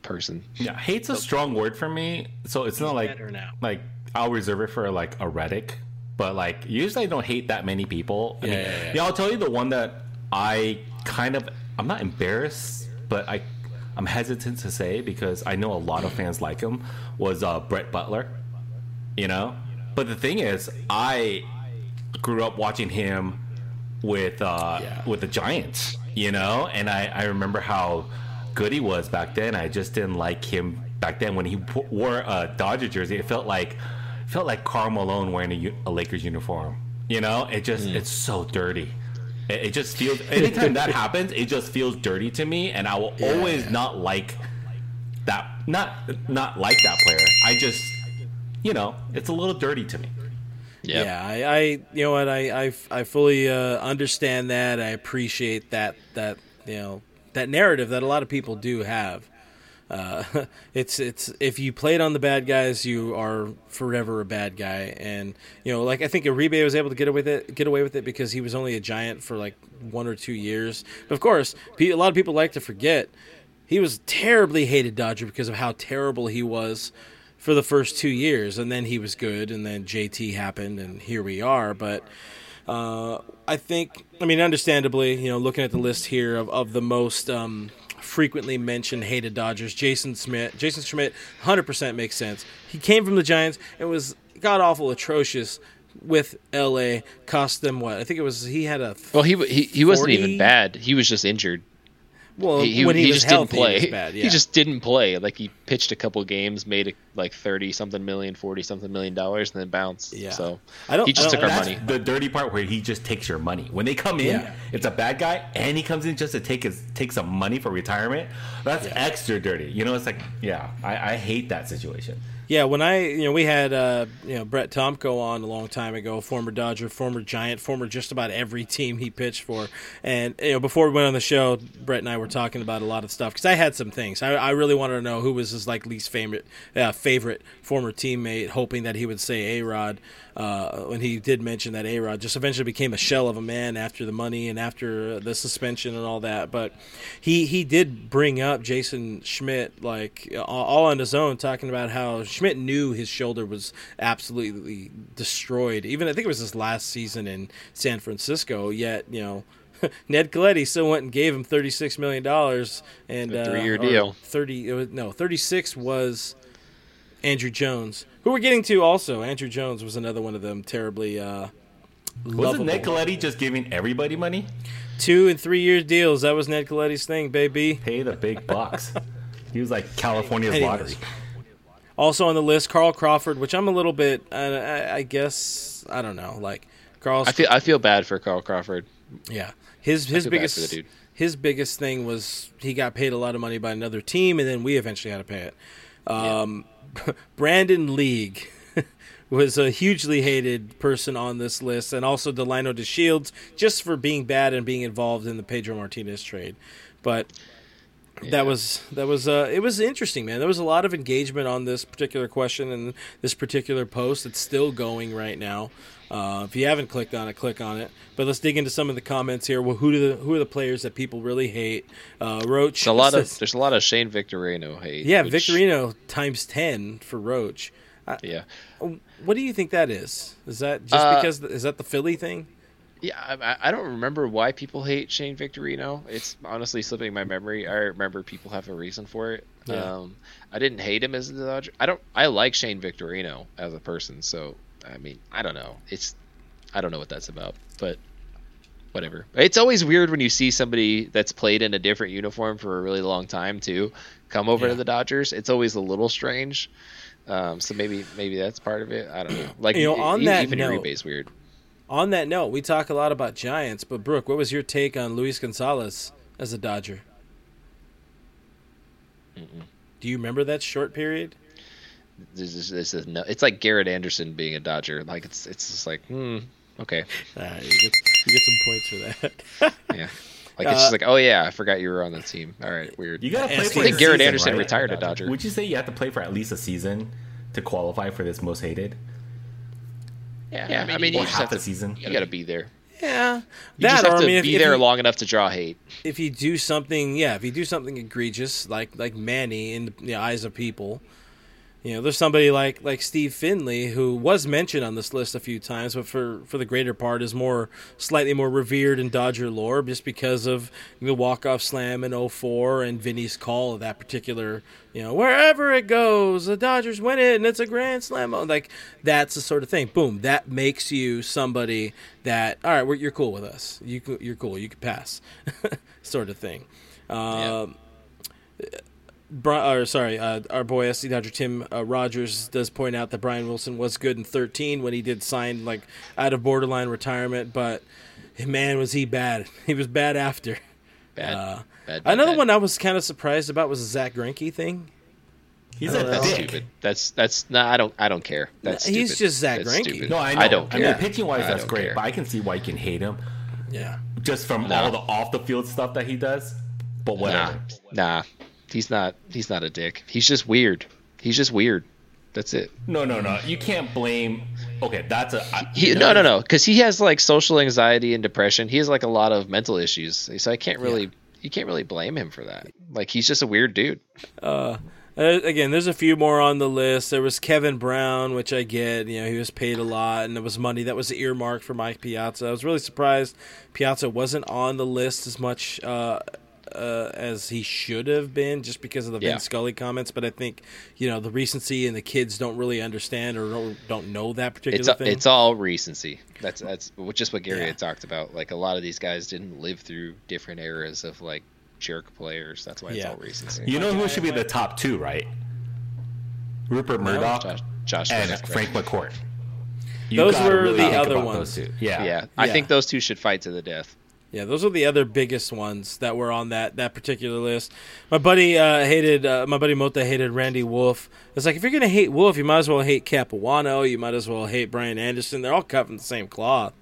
Speaker 2: person.
Speaker 7: Yeah, hate's a strong word for me. So it's not like
Speaker 1: now.
Speaker 7: like I'll reserve it for like a Reddick, but like usually I don't hate that many people. I
Speaker 1: Yeah,
Speaker 7: mean,
Speaker 1: yeah, yeah.
Speaker 7: I'll tell you the one that I kind of I'm not embarrassed, but I I'm hesitant to say because I know a lot of fans like him was uh, Brett Butler. You know, but the thing is, I grew up watching him with uh,
Speaker 1: Yeah.
Speaker 7: with the Giants, you know, and I, I remember how good he was back then. I just didn't like him back then when he wore a Dodger jersey. It felt like felt like Karl Malone wearing a, u- a Lakers uniform. You know, it just it's so dirty. It, it just feels anytime that happens, it just feels dirty to me, and I will always not like that. Not not like that player. I just you know, it's a little dirty to me.
Speaker 2: Yep.
Speaker 1: Yeah, I, I, you know what, I, I, I fully uh, understand that. I appreciate that, that, you know, that narrative that a lot of people do have. Uh, it's, it's, if you played on the bad guys, you are forever a bad guy. And, you know, like I think Uribe was able to get away with it, get away with it because he was only a giant for like one or two years. But of course, a lot of people like to forget he was terribly hated Dodger because of how terrible he was for the first two years, and then he was good, and then JT happened, and here we are. But uh, I think, I mean, understandably, you know, looking at the list here of, of the most um, frequently mentioned hated Dodgers. Jason Schmidt. Jason Schmidt, 100% makes sense. He came from the Giants and was god awful, atrocious with LA. Cost them what? I think it was he had a
Speaker 2: Well, he he, he wasn't
Speaker 1: 40?
Speaker 2: even bad. He was just injured.
Speaker 1: Well
Speaker 2: He, he,
Speaker 1: when he,
Speaker 2: he
Speaker 1: was
Speaker 2: just
Speaker 1: healthy,
Speaker 2: didn't play.
Speaker 1: He, was bad, yeah.
Speaker 2: He just didn't play. Like he pitched a couple games, made like thirty something million, forty something million dollars, and then bounced.
Speaker 1: Yeah.
Speaker 2: So
Speaker 1: I don't-
Speaker 2: he just
Speaker 1: don't-
Speaker 2: took our money.
Speaker 7: the dirty part where he just takes your money. When they come in,
Speaker 1: Yeah.
Speaker 7: it's a bad guy, and he comes in just to take his take some money for retirement. That's extra dirty. You know, it's like, yeah, I, I hate that situation.
Speaker 1: Yeah, when I you know we had uh, you know Brett Tomko on a long time ago, former Dodger, former Giant, former just about every team he pitched for, and you know before we went on the show, Brett and I were talking about a lot of stuff because I had some things. I, I really wanted to know who was his like least favorite uh, favorite former teammate, hoping that he would say A Rod. Uh, when he did mention that A Rod just eventually became a shell of a man after the money and after the suspension and all that, but he he did bring up Jason Schmidt like all- on his own, talking about how Schmidt knew his shoulder was absolutely destroyed. Even I think it was his last season in San Francisco. Yet you know. Ned Colletti still went and gave him thirty six million dollars and
Speaker 2: A
Speaker 1: uh,
Speaker 2: three-year
Speaker 1: or
Speaker 2: deal.
Speaker 1: Thirty it was, no thirty six was Andruw Jones, who we're getting to also. Andruw Jones was another one of them terribly uh,
Speaker 7: Wasn't
Speaker 1: lovable.
Speaker 7: Ned Colletti just giving everybody money?
Speaker 1: two and three year deals. That was Ned Colletti's thing, baby.
Speaker 7: Pay the big bucks. he was like California's
Speaker 1: Anyways.
Speaker 7: lottery.
Speaker 1: Also on the list, Carl Crawford, which I'm a little bit, uh, I, I guess, I don't know, like Carl.
Speaker 2: I feel I feel bad for Carl Crawford.
Speaker 1: Yeah, his his
Speaker 2: feel bad for
Speaker 1: biggest his biggest thing was he got paid a lot of money by another team, and then we eventually had to pay it. Um, Brandon League was a hugely hated person on this list, and also Delino DeShields just for being bad and being involved in the Pedro Martinez trade. But that was that was uh, it was interesting, man. There was a lot of engagement on this particular question and this particular post. It's still going right now. Uh, if you haven't clicked on it, click on it. But let's dig into some of the comments here. Well, who do the who are the players that people really hate? Uh, Roach.
Speaker 2: There's a lot of there's a lot of Shane Victorino hate.
Speaker 1: yeah,
Speaker 2: which-
Speaker 1: Victorino times ten for Roach.
Speaker 2: Yeah,
Speaker 1: What do you think that is? Is that just
Speaker 2: Uh,
Speaker 1: because is that the Philly thing?
Speaker 2: Yeah. I- I, don't remember why people hate Shane Victorino. It's honestly slipping my memory. I remember people have a reason for it.
Speaker 1: Yeah.
Speaker 2: Um, I didn't hate him as a Dodger. I don't. I like Shane Victorino as a person. So I mean, I don't know. It's I don't know what that's about, but whatever. It's always weird when you see somebody that's played in a different uniform for a really long time too come over
Speaker 1: Yeah.
Speaker 2: to the Dodgers. It's always a little strange. Um, so maybe maybe that's part of it. I don't know. Like
Speaker 1: You know, on
Speaker 2: e-
Speaker 1: that
Speaker 2: even
Speaker 1: note-
Speaker 2: Uribe's weird.
Speaker 1: On that note, we talk a lot about Giants, but Brooke, what was your take on Luis Gonzalez as a Dodger? Do you remember that short period?
Speaker 2: This is, this is no, it's like Garrett Anderson being a Dodger. Like it's it's just like hmm okay
Speaker 1: Uh, you, get, you get some points for that.
Speaker 2: yeah. Like it's just like oh yeah I forgot you were on the team. All right weird.
Speaker 7: You gotta play
Speaker 1: I
Speaker 7: for
Speaker 2: I think Garrett
Speaker 7: season,
Speaker 2: Anderson
Speaker 7: right?
Speaker 2: retired a Dodger.
Speaker 7: Would you say you have to play for at least a season to qualify for this most hated?
Speaker 2: Yeah, I mean, you
Speaker 7: or
Speaker 2: just
Speaker 7: half
Speaker 2: have
Speaker 7: a
Speaker 2: to
Speaker 7: season?
Speaker 2: You got to be there.
Speaker 1: yeah,
Speaker 2: You
Speaker 1: that
Speaker 2: just have
Speaker 1: or
Speaker 2: to
Speaker 1: I mean, if,
Speaker 2: be
Speaker 1: if
Speaker 2: there
Speaker 1: you,
Speaker 2: long enough to draw hate.
Speaker 1: if you do something, yeah, if you do something egregious like like Manny in the eyes of people, you know, there's somebody like like Steve Finley who was mentioned on this list a few times, but for for the greater part is more slightly more revered in Dodger lore just because of the walk off slam in 04 and Vinny's call of that particular, you know, wherever it goes, the Dodgers win it and it's a grand slam. Like that's the sort of thing. Boom, that makes you somebody that all right, we're, you're cool with us. You you're cool. You can pass, sort of thing. Um, Bri- or sorry, uh, our boy SC Dodger Tim uh, Rogers does point out that Brian Wilson was good in 13 when he did sign like out of borderline retirement, but man, was he bad. He was bad after.
Speaker 2: Bad.
Speaker 1: Uh,
Speaker 2: bad, bad
Speaker 1: Another
Speaker 2: bad.
Speaker 1: one I was kind of surprised about was the Zack Greinke thing.
Speaker 7: He's
Speaker 1: I
Speaker 7: a.
Speaker 2: That's
Speaker 7: dick.
Speaker 2: stupid. That's that's no. I don't. I don't care. That's
Speaker 1: He's just Zach
Speaker 2: That's
Speaker 1: Greinke.
Speaker 2: stupid.
Speaker 7: No, I know.
Speaker 2: I don't
Speaker 7: I mean, pitching wise, that's great,
Speaker 2: care.
Speaker 7: but I can see why you can hate him
Speaker 1: Yeah.
Speaker 7: just from
Speaker 2: No.
Speaker 7: all the off the field stuff that he does. But
Speaker 2: Nah,
Speaker 7: whatever.
Speaker 2: nah. He's not. He's not a dick. He's just weird. He's just weird. That's it.
Speaker 7: No, no, no. You can't blame. Okay, that's a. I,
Speaker 2: He, no, no, no. Because he has like social anxiety and depression. He has like a lot of mental issues. So I can't really. You can't really blame him for that. Like he's just a weird dude.
Speaker 1: Uh, again, there's a few more on the list. There was Kevin Brown, which I get. You know, he was paid a lot, and it was money that was earmarked for Mike Piazza. I was really surprised Piazza wasn't on the list as much uh, uh, as he should have been, just because of the
Speaker 2: Yeah.
Speaker 1: Vince Scully comments. But I think you know the recency and the kids don't really understand or don't, don't know that particular
Speaker 2: It's
Speaker 1: thing.
Speaker 2: it's all recency. That's that's just what Gary
Speaker 1: Yeah.
Speaker 2: had talked about. Like a lot of these guys didn't live through different eras of like jerk players. That's why it's
Speaker 1: Yeah.
Speaker 2: all recency.
Speaker 7: You know who should be the top two, right? Rupert Murdoch
Speaker 2: Josh, Josh
Speaker 7: and
Speaker 2: Frank,
Speaker 7: Frank McCourt. You
Speaker 1: Those were
Speaker 7: really
Speaker 1: the other ones.
Speaker 7: Those two. Yeah.
Speaker 2: Yeah, I think those two should fight to the death.
Speaker 1: Yeah, those are the other biggest ones that were on that that particular list. My buddy uh, hated uh, my buddy Mota hated Randy Wolf. It's like if you're gonna hate Wolf, you might as well hate Capuano. You might as well hate Brian Anderson. They're all cut from the same cloth.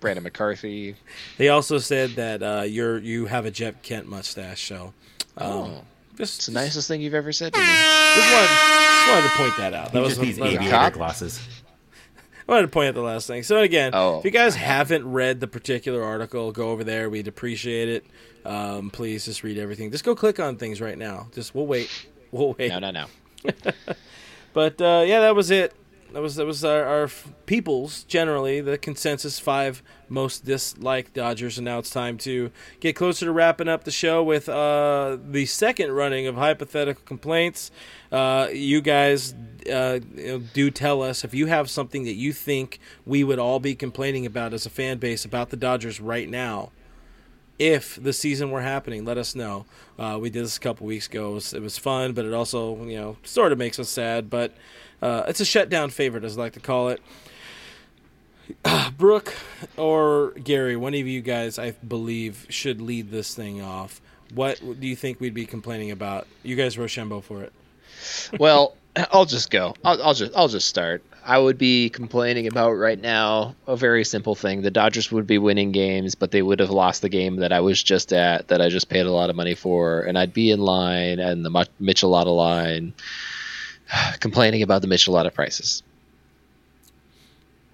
Speaker 2: Brandon McCarthy.
Speaker 1: They also said that uh, you're you have a Jeff Kent mustache. So, um,
Speaker 2: Oh,
Speaker 1: just
Speaker 2: it's the nicest thing you've ever said to me.
Speaker 1: Just wanted, just wanted to point that out.
Speaker 7: He
Speaker 1: That
Speaker 7: just
Speaker 1: was
Speaker 7: needs
Speaker 1: that was-
Speaker 7: aviator glasses.
Speaker 1: I wanted to point out the last thing. So again,
Speaker 2: Oh.
Speaker 1: if you guys haven't read the particular article, go over there. We'd appreciate it. Um, please just read everything. Just go click on things right now. Just we'll wait. We'll wait.
Speaker 2: No, no, no.
Speaker 1: But uh, yeah, that was it. That was that was our, our people's generally the consensus five most disliked Dodgers, and now it's time to get closer to wrapping up the show with uh, the second running of hypothetical complaints. Uh, you guys uh, you know, do tell us if you have something that you think we would all be complaining about as a fan base about the Dodgers right now if the season were happening, let us know. Uh, we did this a couple weeks ago. It was, it was fun, but it also, you know, sort of makes us sad. But uh, it's a shutdown favorite, as I like to call it. Brooke or Gary, one of you guys, I believe, should lead this thing off. What do you think we'd be complaining about? You guys Rochambeau for it.
Speaker 2: Well, I'll just go. I'll, I'll just I'll just start. I would be complaining about right now a very simple thing. The Dodgers would be winning games, but they would have lost the game that I was just at, that I just paid a lot of money for, and I'd be in line and the Michelada line, complaining about the Michelada prices.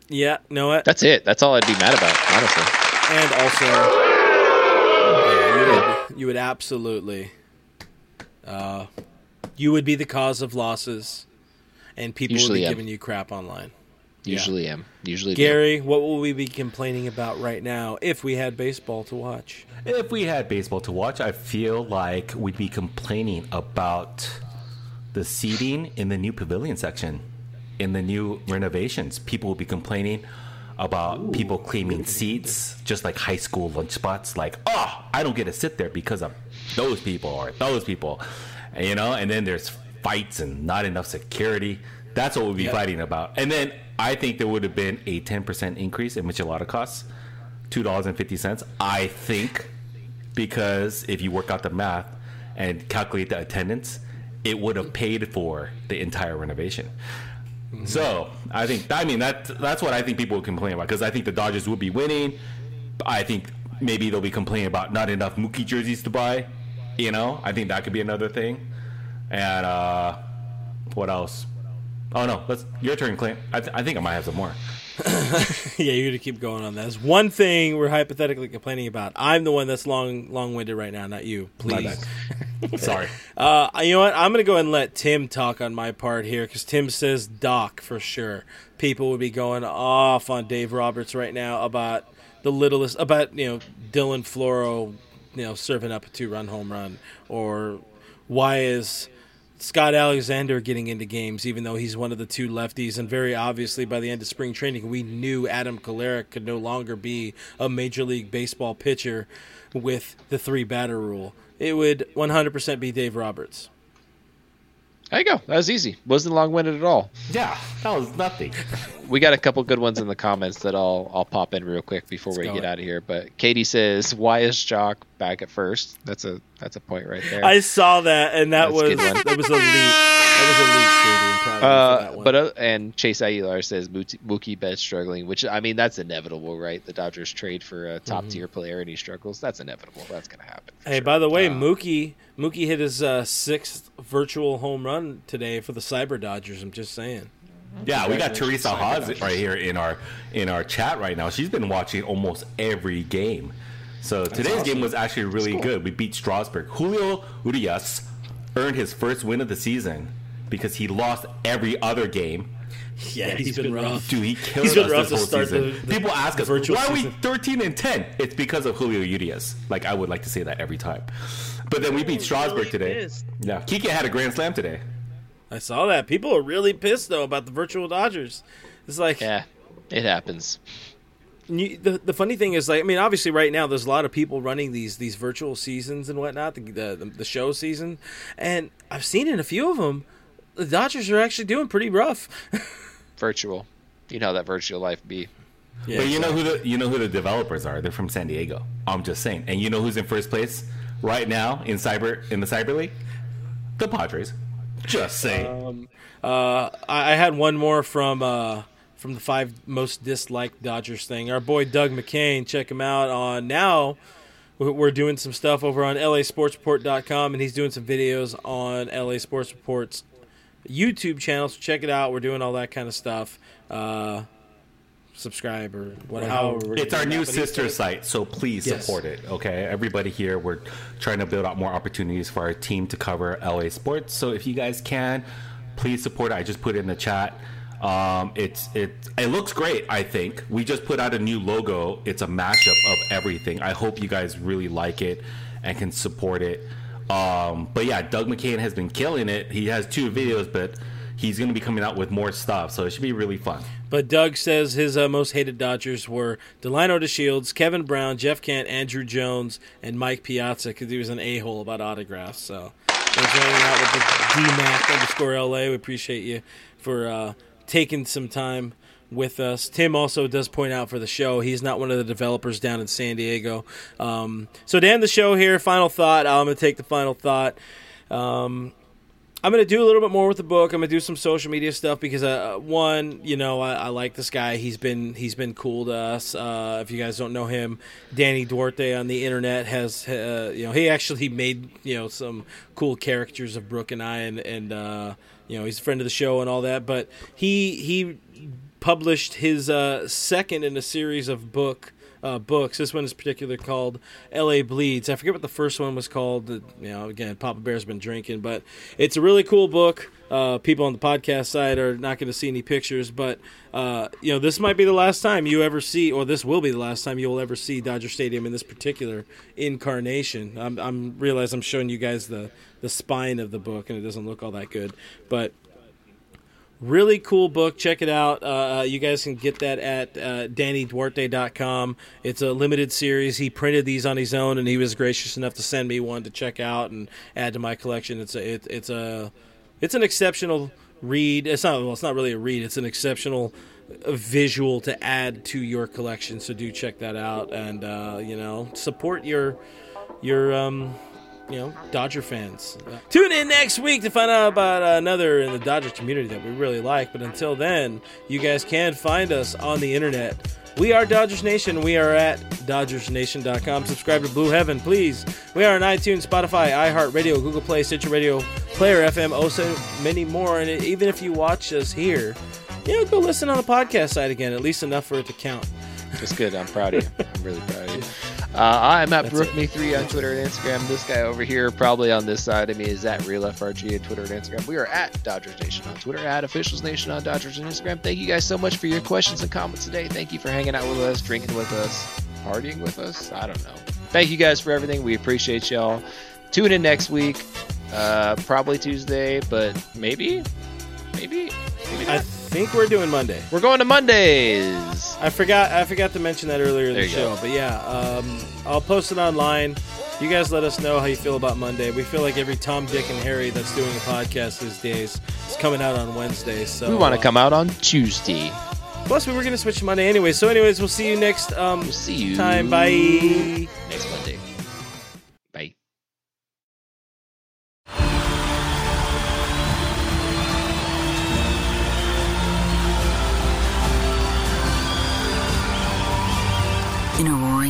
Speaker 1: Yeah, know what?
Speaker 2: That's it. That's all I'd be mad about, honestly.
Speaker 1: And also, yeah, you, would, you would absolutely, uh, you would be the cause of losses, and people
Speaker 2: Usually
Speaker 1: would be
Speaker 2: am.
Speaker 1: giving you crap online.
Speaker 2: Usually am. Usually do.
Speaker 1: Gary, what will we be complaining about right now if we had baseball to watch?
Speaker 7: If we had baseball to watch, I feel like we'd be complaining about the seating in the new pavilion section, in the new renovations. People will be complaining about people claiming seats, just like high school lunch spots. Like, oh, I don't get to sit there because of those people or those people, you know. And then there's fights and not enough security. That's what we'll be fighting about. And then I think there would have been a 10% increase in Michelada costs, two dollars and fifty cents. I think because if you work out the math and calculate the attendance, it would have paid for the entire renovation. So I think I mean that that's what I think people would complain about because I think the Dodgers would be winning. I think maybe they'll be complaining about not enough Mookie jerseys to buy. You know, I think that could be another thing. And uh, what else? Oh no, let's your turn, Clint. I, th- I think I might have some more.
Speaker 1: yeah, you're gonna keep going on that. There's one thing we're hypothetically complaining about. I'm the one that's long, long-winded right now, not you. Please.
Speaker 7: Sorry.
Speaker 1: Uh, you know what? I'm gonna go ahead and let Tim talk on my part here because Tim says Doc for sure. People would be going off on Dave Roberts right now about the littlest about you know Dylan Floro, you know serving up a two-run home run, or why is Scott Alexander getting into games even though he's one of the two lefties, and very obviously by the end of spring training we knew Adam Kolarek could no longer be a major league baseball pitcher with the three batter rule. It would 100% be Dave Roberts.
Speaker 2: There you go. That was easy. Wasn't long winded at all.
Speaker 7: Yeah, that was nothing.
Speaker 2: We got a couple good ones in the comments that I'll I'll pop in real quick before we get
Speaker 1: it.
Speaker 2: out of here. But Katie says, "Why is Joc back at first? That's a that's a point right there.
Speaker 1: I saw that, and that
Speaker 2: That's a
Speaker 1: was that was elite. That was elite, Katie. I'm proud of you for
Speaker 2: Uh,
Speaker 1: that one.
Speaker 2: but uh, and Chase Aguilar says Mookie, Mookie Betts struggling, which I mean that's inevitable, right? The Dodgers trade for a top tier player and he struggles. That's inevitable. That's gonna happen.
Speaker 1: hey,
Speaker 2: sure.
Speaker 1: by the way,
Speaker 2: Uh,
Speaker 1: Mookie Mookie hit his uh, sixth virtual home run today for the Cyber Dodgers. I'm just saying.
Speaker 7: Yeah, we got Teresa
Speaker 2: Cyber
Speaker 7: Haas right here in our in our chat right now. She's been watching almost every game. So today's game was actually really good. We beat Strasburg. Julio Urias earned his first win of the season because he lost every other game.
Speaker 1: Yeah, he's been rough.
Speaker 7: Dude, he killed
Speaker 1: He's been
Speaker 7: us
Speaker 1: rough
Speaker 7: this whole
Speaker 1: start
Speaker 7: season.
Speaker 1: the- the-
Speaker 7: People ask us, why are we 13 and 10? It's because of Julio Urias. Like, I would like to say that every time. But then we beat oh, Strasburg
Speaker 1: really
Speaker 7: today.
Speaker 1: pissed.
Speaker 7: Yeah, Kike had a grand slam today.
Speaker 1: I saw that. People are really pissed though about the virtual Dodgers. It's like
Speaker 2: Yeah, it happens.
Speaker 1: you, the the funny thing is like I mean obviously right now there's a lot of people running these these virtual seasons and whatnot the the, the show season and I've seen in a few of them the Dodgers are actually doing pretty rough.
Speaker 2: Virtual. You know how that virtual life be.
Speaker 1: yeah,
Speaker 7: but you know who the you know who the developers are? They're from San Diego. I'm just saying. And you know who's in first place right now in cyber in the cyber league? The Padres. Just saying.
Speaker 1: Uh, I, I had one more from uh, from the five most disliked Dodgers thing. Our boy Doug McCain, check him out on now. we're- We're doing some stuff over on LASportsReport.com, and he's doing some videos on LA Sports Report's YouTube channel. So check it out. We're doing all that kind of stuff. Uh, subscribe or whatever.
Speaker 7: it's our new sister site, so please
Speaker 1: Yes.
Speaker 7: support it. Okay, everybody here, we're trying to build out more opportunities for our team to cover LA sports. So if you guys can, please support it. I just put it in the chat. Um, it's it it looks great. I think we just put out a new logo. It's a mashup of everything. I hope you guys really like it and can support it. Um, but yeah, Doug McCain has been killing it. He has two videos, but he's going to be coming out with more stuff. So it should be really fun.
Speaker 1: But Doug says his uh, most hated Dodgers were Delino DeShields, Kevin Brown, Jeff Kent, Andruw Jones, and Mike Piazza because he was an a hole about autographs. So for hanging out with the DMAC underscore LA. We appreciate you for uh, taking some time with us. Tim also does point out for the show he's not one of the developers down in San Diego. Um, so end the show here, final thought. I'm to take the final thought. Um, I'm gonna do a little bit more with the book. I'm gonna do some social media stuff because uh, one, you know, I, I like this guy. He's been he's been cool to us. Uh, if you guys don't know him, Danny Duarte on the internet has uh, you know he actually made you know some cool characters of Brooke and I, and and uh, you know he's a friend of the show and all that. But he he published his uh, second in a series of book uh, books. This one is particularly called "L.A. Bleeds." I forget what the first one was called. You know, again, Papa Bear's been drinking, but it's a really cool book. Uh, people on the podcast side are not going to see any pictures, but uh, you know, this might be the last time you ever see, or this will be the last time you will ever see Dodger Stadium in this particular incarnation. I'm, I'm realize I'm showing you guys the the spine of the book, and it doesn't look all that good, but really cool book. Check it out. Uh, you guys can get that at uh, dannyduarte.com it's a limited series. He printed these on his own and he was gracious enough to send me one to check out and add to my collection. It's a it, it's a it's an exceptional read. It's not well it's not really a read. It's an exceptional uh, visual to add to your collection. So do check that out and uh, you know support your your um you know, Dodger fans. Tune in next week to find out about uh, another in the Dodger community that we really like. But until then, you guys can find us on the internet. We are Dodgers Nation. We are at DodgersNation.com. Subscribe to Blue Heaven, please. We are on iTunes, Spotify, iHeartRadio, Google Play, Stitcher Radio, Player FM, oh so many more. And even if you watch us here, you know, go listen on the podcast side again, at least enough for it to count.
Speaker 2: It's good. I'm proud of you. I'm really proud of you. Uh, I'm at
Speaker 1: That's
Speaker 2: Brooke
Speaker 1: it.
Speaker 2: Me three on Twitter and Instagram. This guy over here, probably on this side of me, is at Real FRG on Twitter and Instagram. We are at Dodgers Nation on Twitter, at Officials Nation on Dodgers and Instagram. Thank you guys so much for your questions and comments today. Thank you for hanging out with us, drinking with us, partying with us. I don't know. Thank you guys for everything. We appreciate y'all. Tune in next week. Uh, probably Tuesday, but maybe, maybe, maybe
Speaker 1: I think we're doing Monday.
Speaker 2: We're going to Mondays.
Speaker 1: I forgot. I forgot to mention that earlier in
Speaker 2: There
Speaker 1: the show.
Speaker 2: go.
Speaker 1: But yeah, um, I'll post it online. You guys let us know how you feel about Monday. We feel like every Tom, Dick, and Harry that's doing a podcast these days is coming out on Wednesday. So
Speaker 2: We want to
Speaker 1: uh,
Speaker 2: come out on Tuesday.
Speaker 1: Plus, we were going to switch Monday anyway. So, anyways, we'll see you next um,
Speaker 2: We'll see you
Speaker 1: time. Bye.
Speaker 2: next Monday.